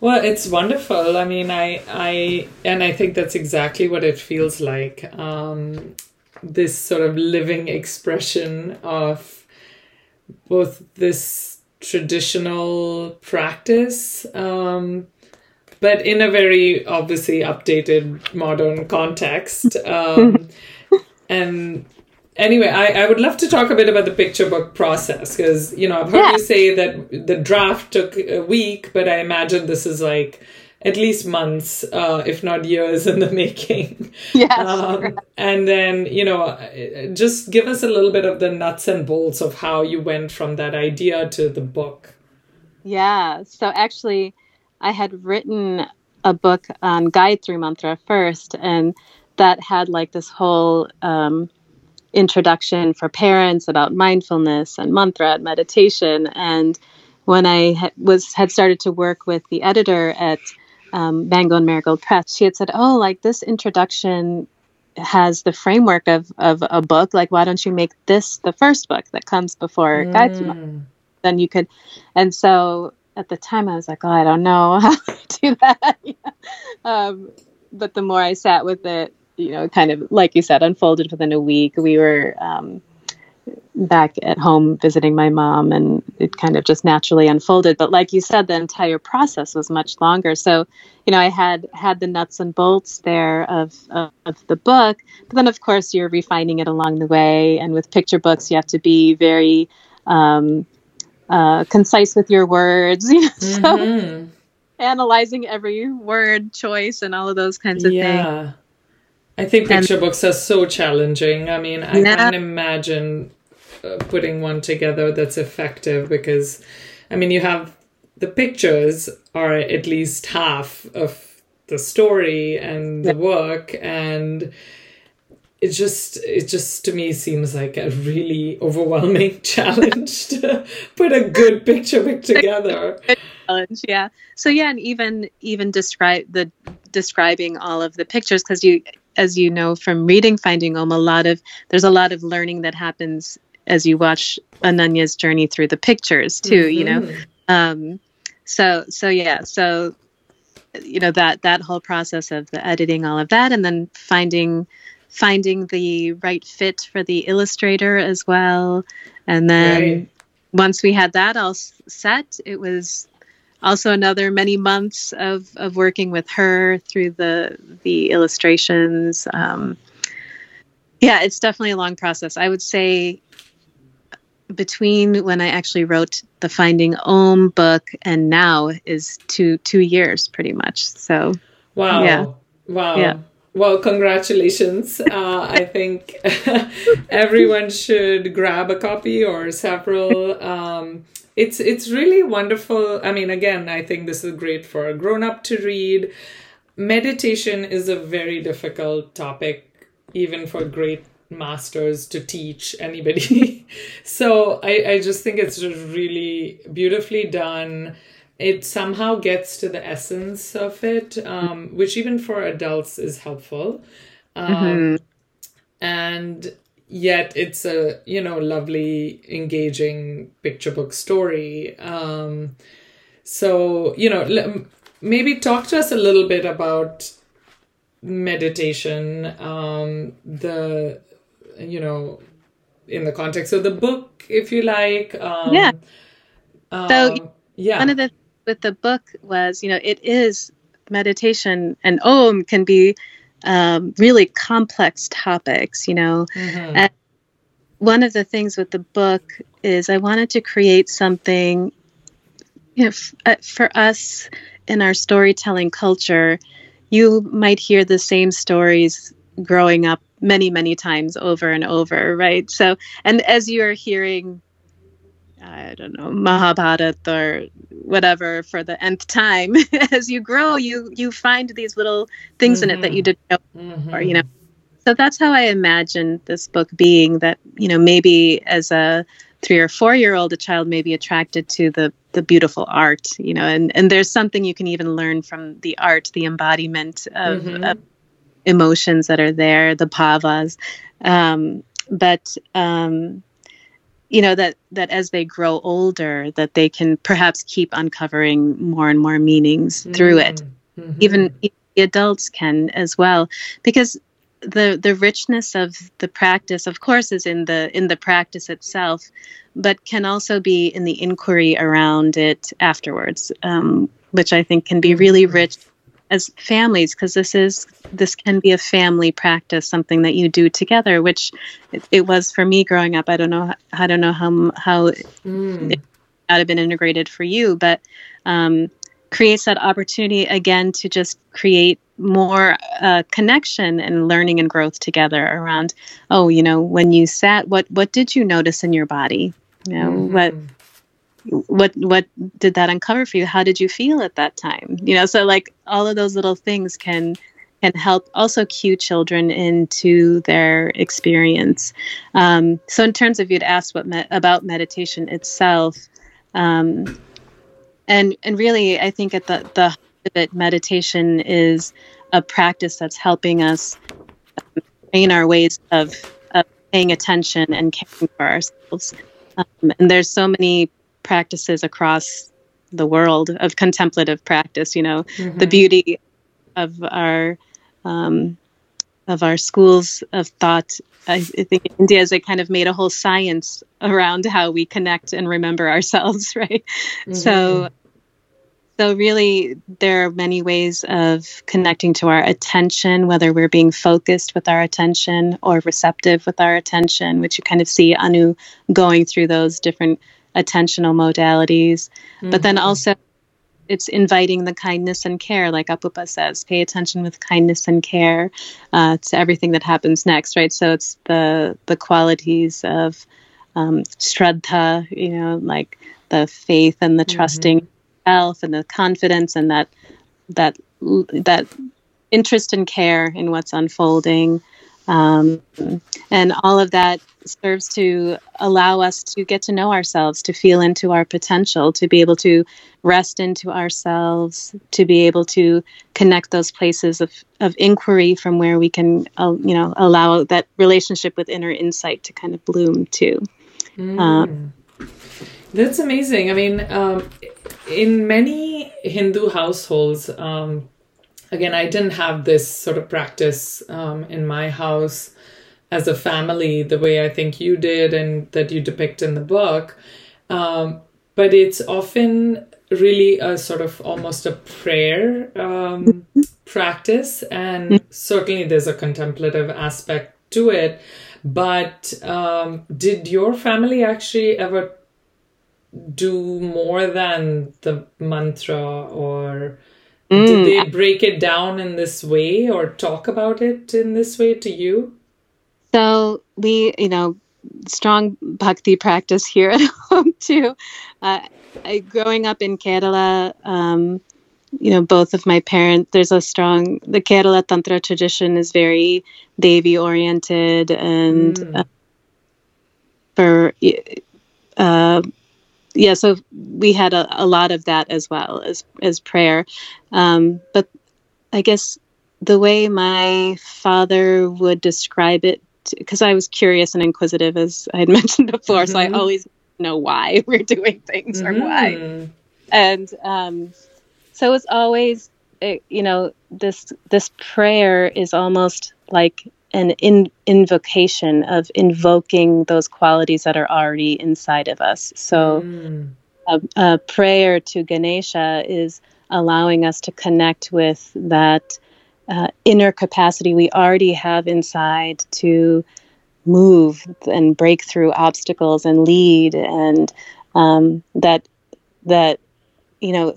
Well, it's wonderful. I mean, I, I, and I think that's exactly what it feels like. Um, this sort of living expression of both this traditional practice, um, but in a very obviously updated modern context. Um, and anyway, I, I would love to talk a bit about the picture book process because, you know, I've heard yeah. you say that the draft took a week, but I imagine this is like at least months, uh, if not years in the making. Yes. Um, and then, you know, just give us a little bit of the nuts and bolts of how you went from that idea to the book. Yeah. So actually, I had written a book on Guide Through Mantra first, and that had like this whole um, introduction for parents about mindfulness and mantra and meditation. And when I ha- was had started to work with the editor at um, Mango and Marigold Press, she had said, "Oh, like this introduction has the framework of of a book. Like, why don't you make this the first book that comes before mm. Guides? Then you could." And so at the time, I was like, "Oh, I don't know how to do that." yeah. um, but the more I sat with it, you know, kind of like you said, unfolded within a week. We were um, back at home visiting my mom and it kind of just naturally unfolded but like you said the entire process was much longer so you know i had had the nuts and bolts there of, of, of the book but then of course you're refining it along the way and with picture books you have to be very um, uh, concise with your words you know, mm-hmm. so analyzing every word choice and all of those kinds of things. yeah. things I think picture books are so challenging. I mean, I yeah. can't imagine putting one together that's effective because i mean you have the pictures are at least half of the story and the work and it just it just to me seems like a really overwhelming challenge to put a good picture book together. Challenge yeah. So yeah and even even describe the describing all of the pictures because you as you know from reading finding Om a lot of there's a lot of learning that happens as you watch ananya's journey through the pictures too mm-hmm. you know mm-hmm. um so so yeah so you know that that whole process of the editing all of that and then finding finding the right fit for the illustrator as well and then right. once we had that all set it was also another many months of, of working with her through the the illustrations um, yeah it's definitely a long process i would say between when i actually wrote the finding om book and now is two two years pretty much so wow yeah wow yeah well, congratulations. Uh, I think everyone should grab a copy or several. Um, it's it's really wonderful. I mean, again, I think this is great for a grown up to read. Meditation is a very difficult topic, even for great masters to teach anybody. so I, I just think it's really beautifully done it somehow gets to the essence of it, um, which even for adults is helpful. Um, mm-hmm. And yet it's a, you know, lovely, engaging picture book story. Um, so, you know, maybe talk to us a little bit about meditation, um, the, you know, in the context of the book, if you like. Um, yeah. So, um, yeah. One of the with the book was, you know, it is meditation and Om can be um, really complex topics, you know. Mm-hmm. And one of the things with the book is I wanted to create something, you know, f- uh, for us in our storytelling culture. You might hear the same stories growing up many, many times over and over, right? So, and as you're hearing I don't know, Mahabharata or whatever for the nth time. As you grow, you you find these little things mm-hmm. in it that you didn't know mm-hmm. or you know. So that's how I imagine this book being that, you know, maybe as a three or four year old, a child may be attracted to the the beautiful art, you know, and, and there's something you can even learn from the art, the embodiment of, mm-hmm. of emotions that are there, the bhavas. Um, but um, you know that that as they grow older that they can perhaps keep uncovering more and more meanings mm-hmm. through it mm-hmm. even the adults can as well because the the richness of the practice of course is in the in the practice itself but can also be in the inquiry around it afterwards um, which i think can be really mm-hmm. rich as families because this is this can be a family practice something that you do together which it, it was for me growing up i don't know i don't know how how mm. it might have been integrated for you but um, creates that opportunity again to just create more uh, connection and learning and growth together around oh you know when you sat what what did you notice in your body you know mm-hmm. what what what did that uncover for you? How did you feel at that time? You know so like all of those little things can can help also cue children into their experience. Um, so in terms of you'd asked what me- about meditation itself um, and and really i think at the the heart of it meditation is a practice that's helping us train our ways of, of paying attention and caring for ourselves. Um, and there's so many practices across the world of contemplative practice. You know, mm-hmm. the beauty of our um, of our schools of thought. I, think India has kind of made a whole science around how we connect and remember ourselves, right? Mm-hmm. So, so really, there are many ways of connecting to our attention, whether we're being focused with our attention or receptive with our attention, which you kind of see Anu going through those different attentional modalities. Mm-hmm. But then mm-hmm. also, it's inviting the kindness and care, like Apupa says, pay attention with kindness and care uh, to everything that happens next, right? So it's the the qualities of um, shraddha, you know, like the faith and the mm-hmm. trusting self and the confidence and that that that interest and care in what's unfolding. Um, and all of that serves to allow us to get to know ourselves, to feel into our potential, to be able to rest into ourselves, to be able to connect those places of, of inquiry from where we can, uh, you know, allow that relationship with inner insight to kind of bloom too. Mm. Um, That's amazing. I mean, um, in many Hindu households, um, again, I didn't have this sort of practice um, in my house as a family the way I think you did and that you depict in the book. Um, but it's often really a sort of almost a prayer um, practice, and certainly there's a contemplative aspect to it. But um, did your family actually ever do more than the mantra or mm. did they break it down in this way or talk about it in this way to you so we you know strong bhakti practice here at home too uh, I, growing up in kerala um, you know both of my parents there's a strong the kerala tantra tradition is very devi oriented and mm. uh, for uh, yeah, so we had a, a lot of that as well as as prayer. Um, but I guess the way my father would describe it, because I was curious and inquisitive, as I had mentioned before, mm-hmm. so I mm-hmm. always know why we're doing things mm-hmm. or why. Mm-hmm. And um, so it's always, eh, you know, this this prayer is almost like an in, invocation of invoking those qualities that are already inside of us. So, mm. a, a, prayer to Ganesha is allowing us to connect with that uh, inner capacity we already have inside to move and break through obstacles and lead, and um, that that you know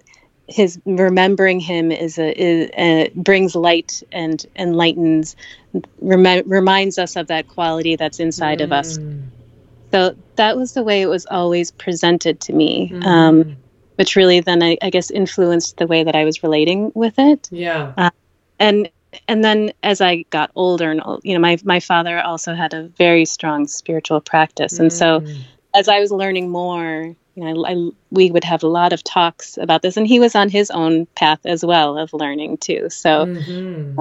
his remembering him is a, is a, brings light and enlightens rem- reminds us of that quality that's inside mm. of us mm. so that was the way it was always presented to me mm. um, which really then I, I, guess influenced the way that i was relating with it yeah uh, and and then as i got older and you know my, my father also had a very strong spiritual practice and so mm. As i was learning more you know, I, I, we would have a lot of talks about this, and he was on his own path as well of learning too. So, mm-hmm.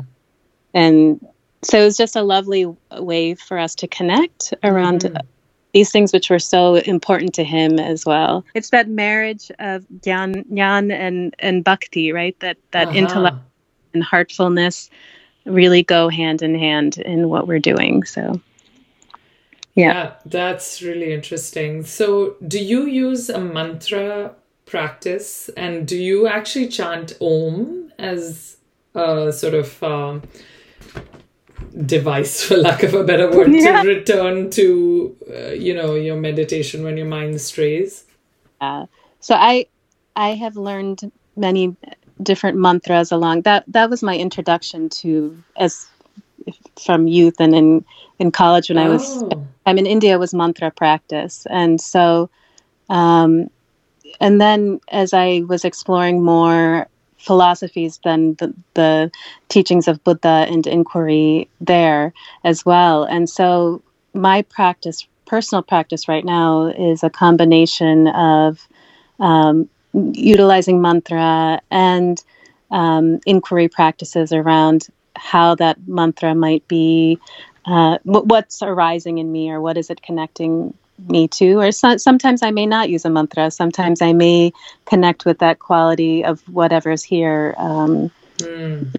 and so it was just a lovely way for us to connect around mm-hmm. these things, which were so important to him as well. It's that marriage of jnana and and bhakti, right? That that uh-huh. intellect and heartfulness really go hand in hand in what we're doing. So. Yeah. yeah, that's really interesting. So, do you use a mantra practice and do you actually chant Om as a sort of um, device, for lack of a better word, yeah. to return to, uh, you know, your meditation when your mind strays? Uh, so, I I have learned many different mantras along that that was my introduction to as from youth and in in college when oh. I was oh. I'm in India was mantra practice, and so, um, and then as I was exploring more philosophies than the, the teachings of Buddha and inquiry there as well, and so my practice, personal practice right now, is a combination of um, utilizing mantra and um, inquiry practices around how that mantra might be uh, what's arising in me or what is it connecting me to or so, sometimes i may not use a mantra sometimes i may connect with that quality of whatever's here um, mm.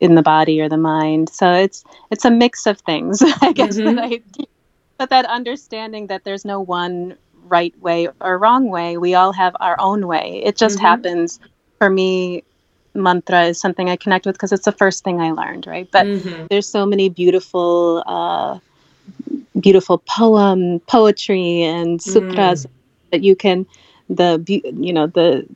in the body or the mind so it's it's a mix of things i guess mm-hmm. that I, but that understanding that there's no one right way or wrong way we all have our own way it just mm-hmm. happens for me mantra is something I connect with because it's the first thing I learned, right? But mm-hmm. there's so many beautiful, uh, beautiful poem, poetry, and sutras mm. that you can the you know the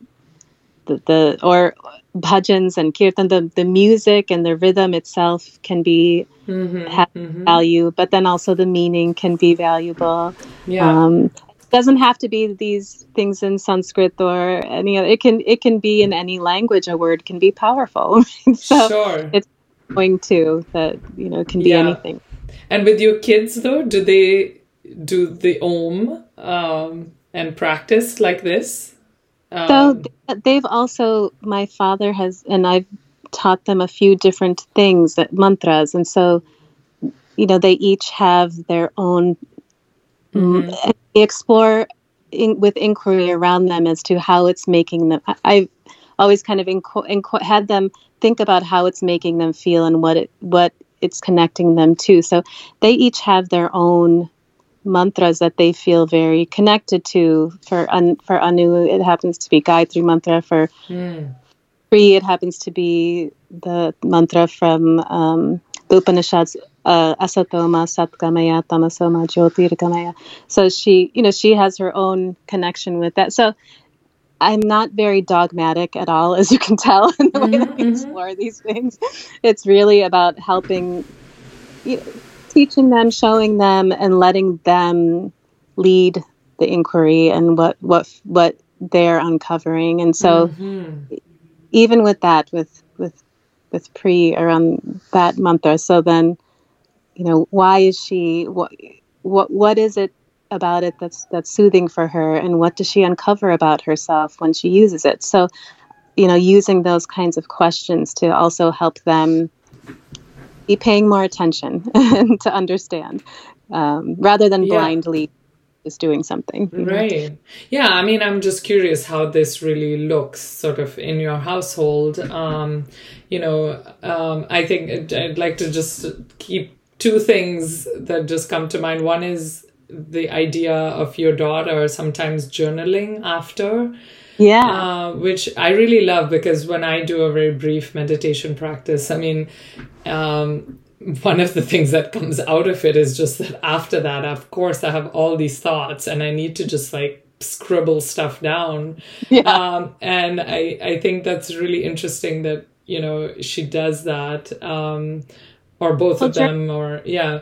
the, the or bhajans and kirtan, the, the music and the rhythm itself can be mm-hmm, have mm-hmm. value, but then also the meaning can be valuable. Yeah. Um, doesn't have to be these things in Sanskrit or any other. It can it can be in any language. A word can be powerful. so sure. it's going to that you know can be yeah. anything. And with your kids though, do they do the Om um, and practice like this? Um, so they've also, my father has, and I've taught them a few different things, uh, mantras. And so, you know, they each have their own, mm-hmm. explore in, with inquiry around them as to how it's making them. I, have always kind of inco- inco- had them think about how it's making them feel and what it, what it's connecting them to. So they each have their own mantras that they feel very connected to. For for Anu, it happens to be Gayatri mantra. For mm. Pri, it happens to be the mantra from um, the Upanishads, uh, Asatoma Satgamaya Tamasoma Jyotirgamaya. So she, you know, she has her own connection with that. So I'm not very dogmatic at all, as you can tell in the way mm-hmm, that we mm-hmm. explore these things. It's really about helping. You know, teaching them, showing them, and letting them lead the inquiry and what what what they're uncovering. And so, mm-hmm. even with that, with with with Pri around that mantra, so then, you know, why is she what what what is it about it that's that's soothing for her, and what does she uncover about herself when she uses it? So, you know, using those kinds of questions to also help them be paying more attention and to understand um, rather than yeah. blindly just doing something. Right. Know? Yeah. I mean, I'm just curious how this really looks sort of in your household. Um, you know, um, I think I'd like to just keep two things that just come to mind. One is the idea of your daughter sometimes journaling after yeah uh, which i really love because when i do a very brief meditation practice i mean um, one of the things that comes out of it is just that after that of course i have all these thoughts and i need to just like scribble stuff down yeah. um, and i i think that's really interesting that you know she does that um, or both well, of them or yeah.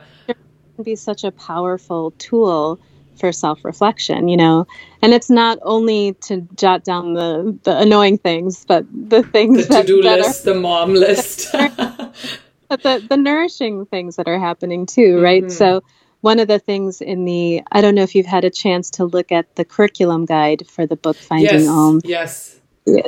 Be such a powerful tool for self-reflection you know? And it's not only to jot down the the annoying things but the things the to-do that, list are, the mom list. But the the nourishing things that are happening too right? Mm-hmm. so one of the things in the i don't know if you've had a chance to look at the curriculum guide for the book finding yes, om. yes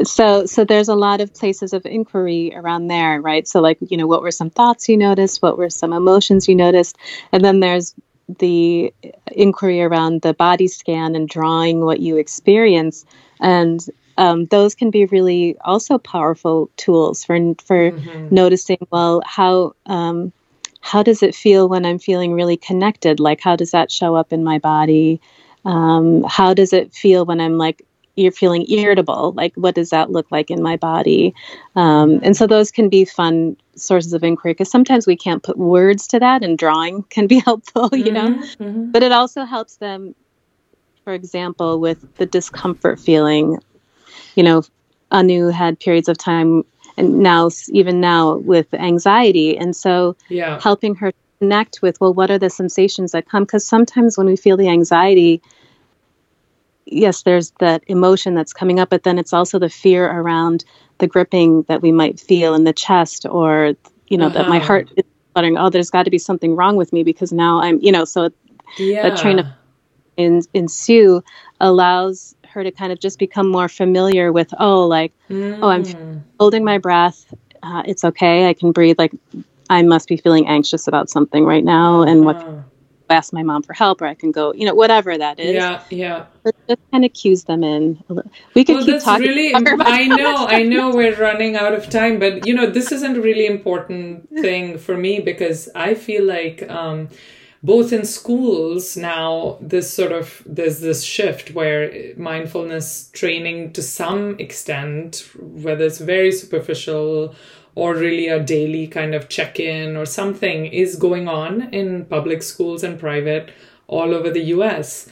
so so there's a lot of places of inquiry around there right? So like you know what were some thoughts you noticed? What were some emotions you noticed? And then there's the inquiry around the body scan and drawing what you experience. And um, those can be really also powerful tools for for mm-hmm. noticing well how um, how does it feel when I'm feeling really connected? Like how does that show up in my body? Um, how does it feel when I'm like you're feeling irritable like what does that look like in my body um, and so those can be fun sources of inquiry because sometimes we can't put words to that and drawing can be helpful you know mm-hmm, mm-hmm. but it also helps them for example with the discomfort feeling you know anu had periods of time and now even now with anxiety and so yeah. helping her connect with well what are the sensations that come because sometimes when we feel the anxiety yes, there's that emotion that's coming up, but then it's also the fear around the gripping that we might feel in the chest or, you know, uh-huh. that my uh-huh. heart is fluttering. Oh, there's got to be something wrong with me because now I'm, you know, so yeah. that train of in, ensue allows her to kind of just become more familiar with, oh, like, mm. oh, I'm mm. holding my breath. Uh, it's okay. I can breathe. Like, I must be feeling anxious about something right now. And what uh-huh ask my mom for help or I can go, you know, whatever that is. Yeah, yeah. But just kind of cues them in. We could well, keep talking. Really, I know, I know we're running out of time, but you know, this isn't a really important thing for me because I feel like um, both in schools now, this sort of there's this shift where mindfulness training to some extent, whether it's very superficial or really a daily kind of check in or something is going on in public schools and private all over the US.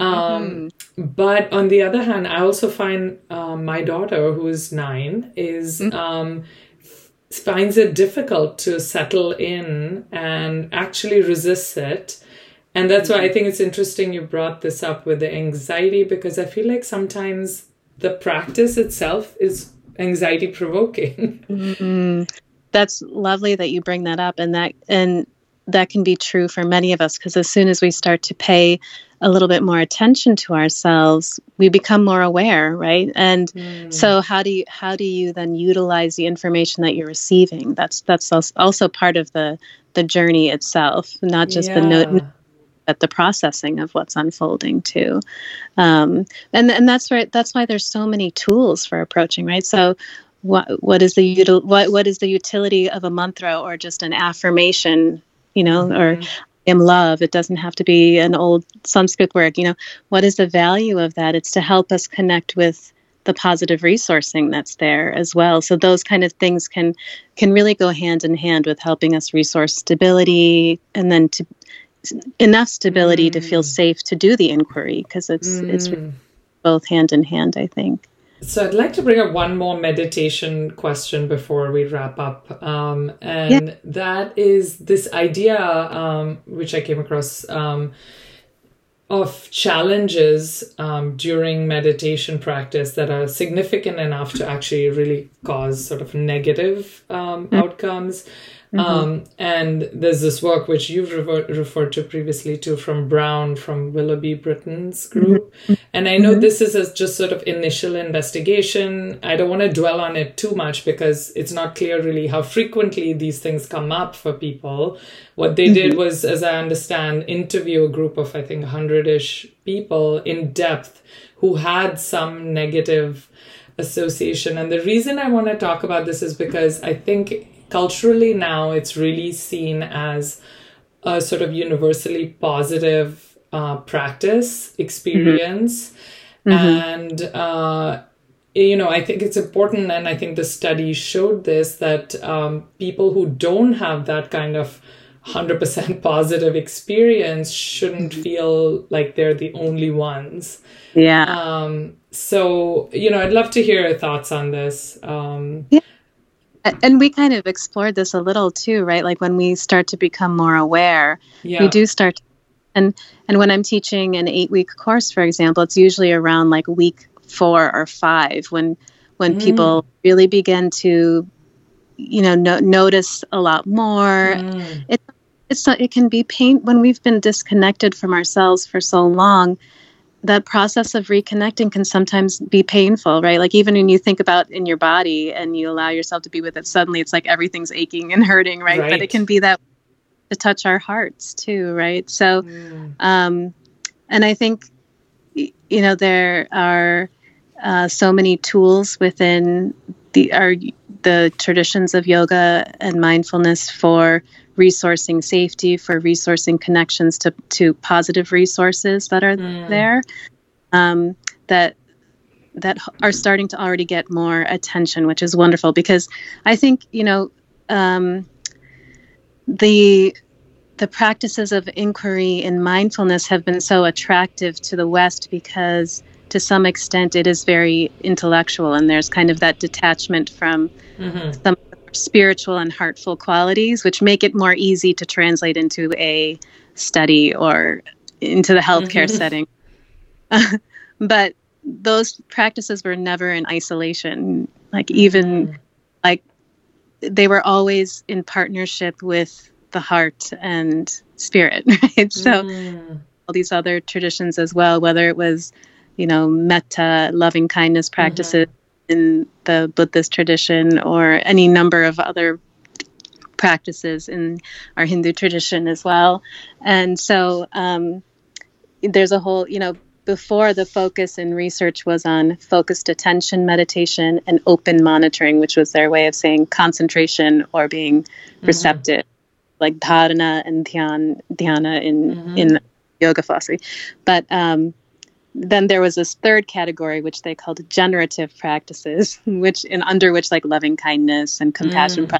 Um, mm-hmm. But on the other hand, I also find uh, my daughter, who is nine, is mm-hmm. um, finds it difficult to settle in and actually resists it. And that's why I think it's interesting you brought this up with the anxiety because I feel like sometimes the practice itself is anxiety provoking. Mm-hmm. That's lovely that you bring that up and that and that can be true for many of us because as soon as we start to pay a little bit more attention to ourselves we become more aware right and mm. so how do you how do you then utilize the information that you're receiving that's that's also part of the the journey itself not just yeah. the note but the processing of what's unfolding too um, and and that's right that's why there's so many tools for approaching right so what what is the util- what what is the utility of a mantra or just an affirmation you know, mm-hmm. or am love. It doesn't have to be an old Sanskrit word. You know, what is the value of that? It's to help us connect with the positive resourcing that's there as well. So those kind of things can can really go hand in hand with helping us resource stability and then to enough stability mm. to feel mm. safe to do the inquiry because it's mm. it's both hand in hand, I think. So I'd like to bring up one more meditation question before we wrap up, um, and yeah. that is this idea, um, which I came across, um, of challenges um, during meditation practice that are significant enough to actually really cause sort of negative um, mm-hmm. outcomes. Mm-hmm. Um, and there's this work which you've refer- referred to previously to from Brown from Willoughby Britton's group. Mm-hmm. And I know mm-hmm. this is a just sort of initial investigation. I don't want to dwell on it too much because it's not clear really how frequently these things come up for people. What they did mm-hmm. was, as I understand, interview a group of, I think, 100 ish people in depth who had some negative association. And the reason I want to talk about this is because I think culturally now it's really seen as a sort of universally positive uh, practice experience. Mm-hmm. and uh, you know i think it's important and i think the study showed this that um, people who don't have that kind of 100% positive experience shouldn't mm-hmm. feel like they're the only ones. Yeah. Um, so you know i'd love to hear your thoughts on this. Um, yeah and we kind of explored this a little too right like when we start to become more aware yeah. we do start to, and and when i'm teaching an eight week course for example it's usually around like week four or five when when mm. people really begin to you know no, notice a lot more mm. it, it's it can be pain when we've been disconnected from ourselves for so long that process of reconnecting can sometimes be painful, right? Like even when you think about in your body and you allow yourself to be with it, suddenly it's like everything's aching and hurting, right? right. But it can be that to touch our hearts too, right? So, mm. um, and I think you know there are uh, so many tools within the our the traditions of yoga and mindfulness for resourcing safety, for resourcing connections to, to positive resources that are mm. there um, that that are starting to already get more attention, which is wonderful because I think you know um, the the practices of inquiry and mindfulness have been so attractive to the West because to some extent it is very intellectual and there's kind of that detachment from mm-hmm. some spiritual and heartful qualities, which make it more easy to translate into a study or into the healthcare mm-hmm. setting. but those practices were never in isolation. Like, even mm. like they were always in partnership with the heart and spirit, right? So, mm. all these other traditions as well, whether it was, you know, metta, loving kindness practices. Mm-hmm in the Buddhist tradition or any number of other practices in our Hindu tradition as well. And so um, there's a whole, you know, before the focus in research was on focused attention meditation and open monitoring, which was their way of saying concentration or being mm-hmm. receptive, like dharana and dhyan, dhyana in mm-hmm. in yoga philosophy. But um, then there was this third category which they called generative practices which in under which like loving kindness and compassion mm.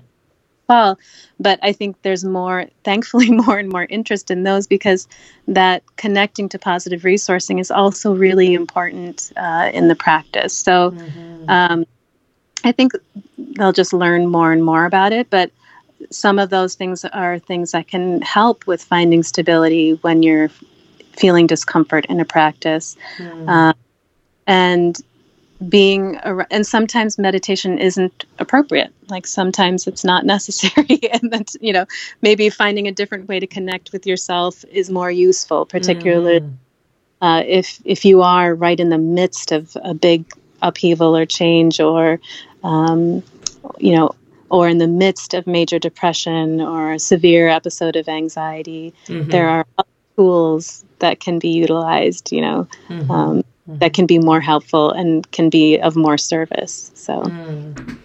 fall. But I think there's more, thankfully, more and more interest in those because that connecting to positive resourcing is also really important uh, in the practice. So mm-hmm. um, I think they'll just learn more and more about it. But some of those things are things that can help with finding stability when you're feeling discomfort in a practice. Mm. Uh, and being and sometimes meditation isn't appropriate like sometimes it's not necessary and that you know maybe finding a different way to connect with yourself is more useful particularly mm. uh, if if you are right in the midst of a big upheaval or change or um, you know or in the midst of major depression or a severe episode of anxiety mm-hmm. there are tools that can be utilized you know mm-hmm. um, mm-hmm. that can be more helpful and can be of more service. So. Mm.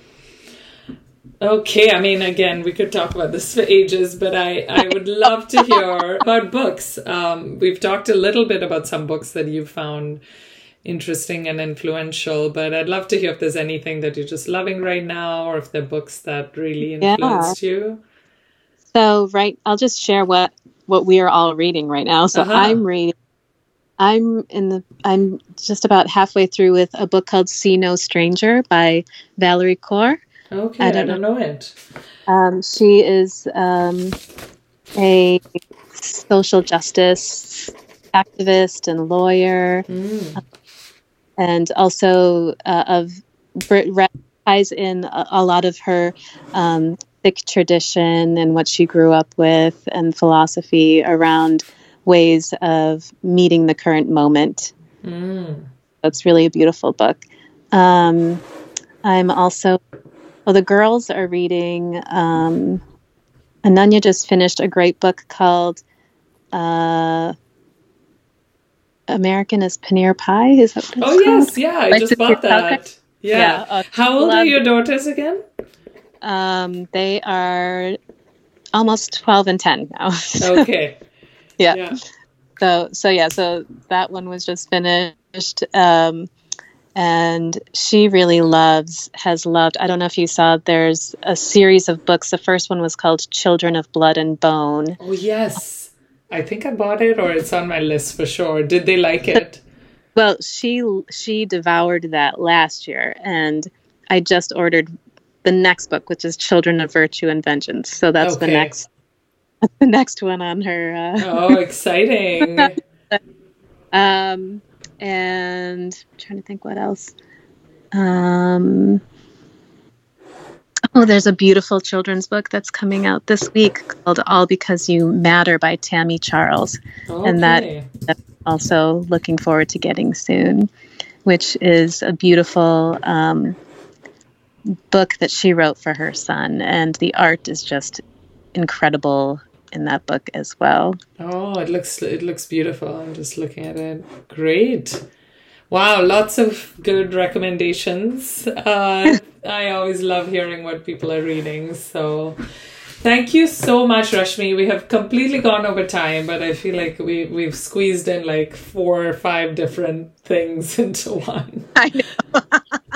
Okay, I mean, again, we could talk about this for ages, but I, I would love to hear about books. Um, we've talked a little bit about some books that you found interesting and influential, but I'd love to hear if there's anything that you're just loving right now or if there are books that really influenced yeah. you. So, right, I'll just share what what we are all reading right now. So, uh-huh. I'm reading I'm in the I'm just about halfway through with a book called See No Stranger by Valarie Kaur. Okay, I don't, I don't know. know. it. Um, she is um, a social justice activist and lawyer, mm. and also uh, of ties in a, a, lot of her um, Sikh tradition and what she grew up with and philosophy around ways of meeting the current moment. Mm. It's really a beautiful book. Um, I'm also, well, the girls are reading. Um, Ananya just finished a great book called uh, American as Paneer Pie. Is that Oh, yes. Yeah. I just bought that. Yeah. yeah uh, How old are your daughters again? Um, they are almost 12 and 10 now. okay yeah. yeah. So so yeah, so that one was just finished. Um, and she really loves has loved i don't know if you saw there's a series of books the first one was called children of blood and bone oh yes i think i bought it or it's on my list for sure did they like it well she she devoured that last year and i just ordered the next book which is children of virtue and vengeance so that's okay. the next the next one on her. Uh, oh, exciting! um, and I'm trying to think what else. Um, oh, there's a beautiful children's book that's coming out this week called "All Because You Matter" by Tami Charles, okay. and that that's also looking forward to getting soon, which is a beautiful. Um, book that she wrote for her son and the art is just incredible in that book as well. Oh, it looks it looks beautiful. I'm just looking at it. Great. Wow, lots of good recommendations. Uh, I always love hearing what people are reading. So, thank you so much, Rashmi. We have completely gone over time, but I feel like we we've squeezed in like four or five different things into one. I know.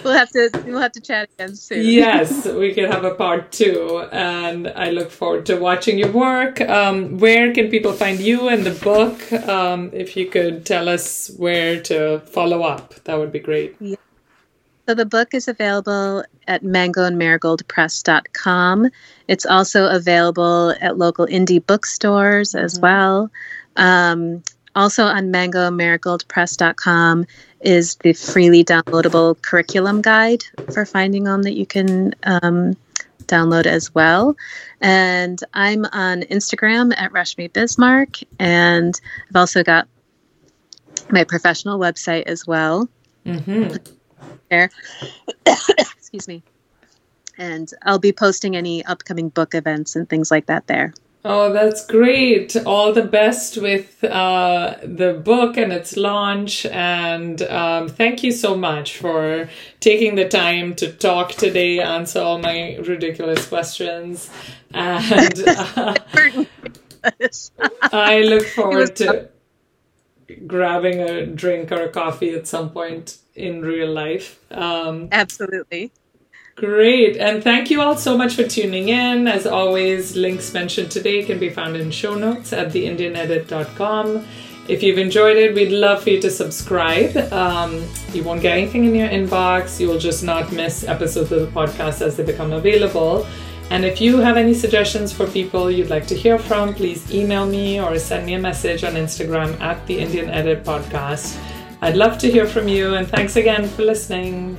we'll have to we'll have to chat again soon. yes, we can have a part two, and I look forward to watching your work. Um, where can people find you and the book? Um, if you could tell us where to follow up, that would be great. Yeah. So the book is available at mangoandmarigoldpress.com. It's also available at local indie bookstores as mm-hmm. well. Um, also on mangoandmarigoldpress.com is the freely downloadable curriculum guide for Finding Om that you can um, download as well. And I'm on Instagram at Rashmi Bismark, and I've also got my professional website as well. Mm-hmm. There, excuse me. And I'll be posting any upcoming book events and things like that there. Oh, that's great. All the best with uh, the book and its launch. And um, thank you so much for taking the time to talk today, answer all my ridiculous questions. And uh, I look forward to grabbing a drink or a coffee at some point in real life. Um, Absolutely. Great. And thank you all so much for tuning in. As always, links mentioned today can be found in show notes at theindianedit.com. If you've enjoyed it, we'd love for you to subscribe. Um, you won't get anything in your inbox. You will just not miss episodes of the podcast as they become available. And if you have any suggestions for people you'd like to hear from, please email me or send me a message on Instagram at the Indian Edit Podcast. I'd love to hear from you, and thanks again for listening.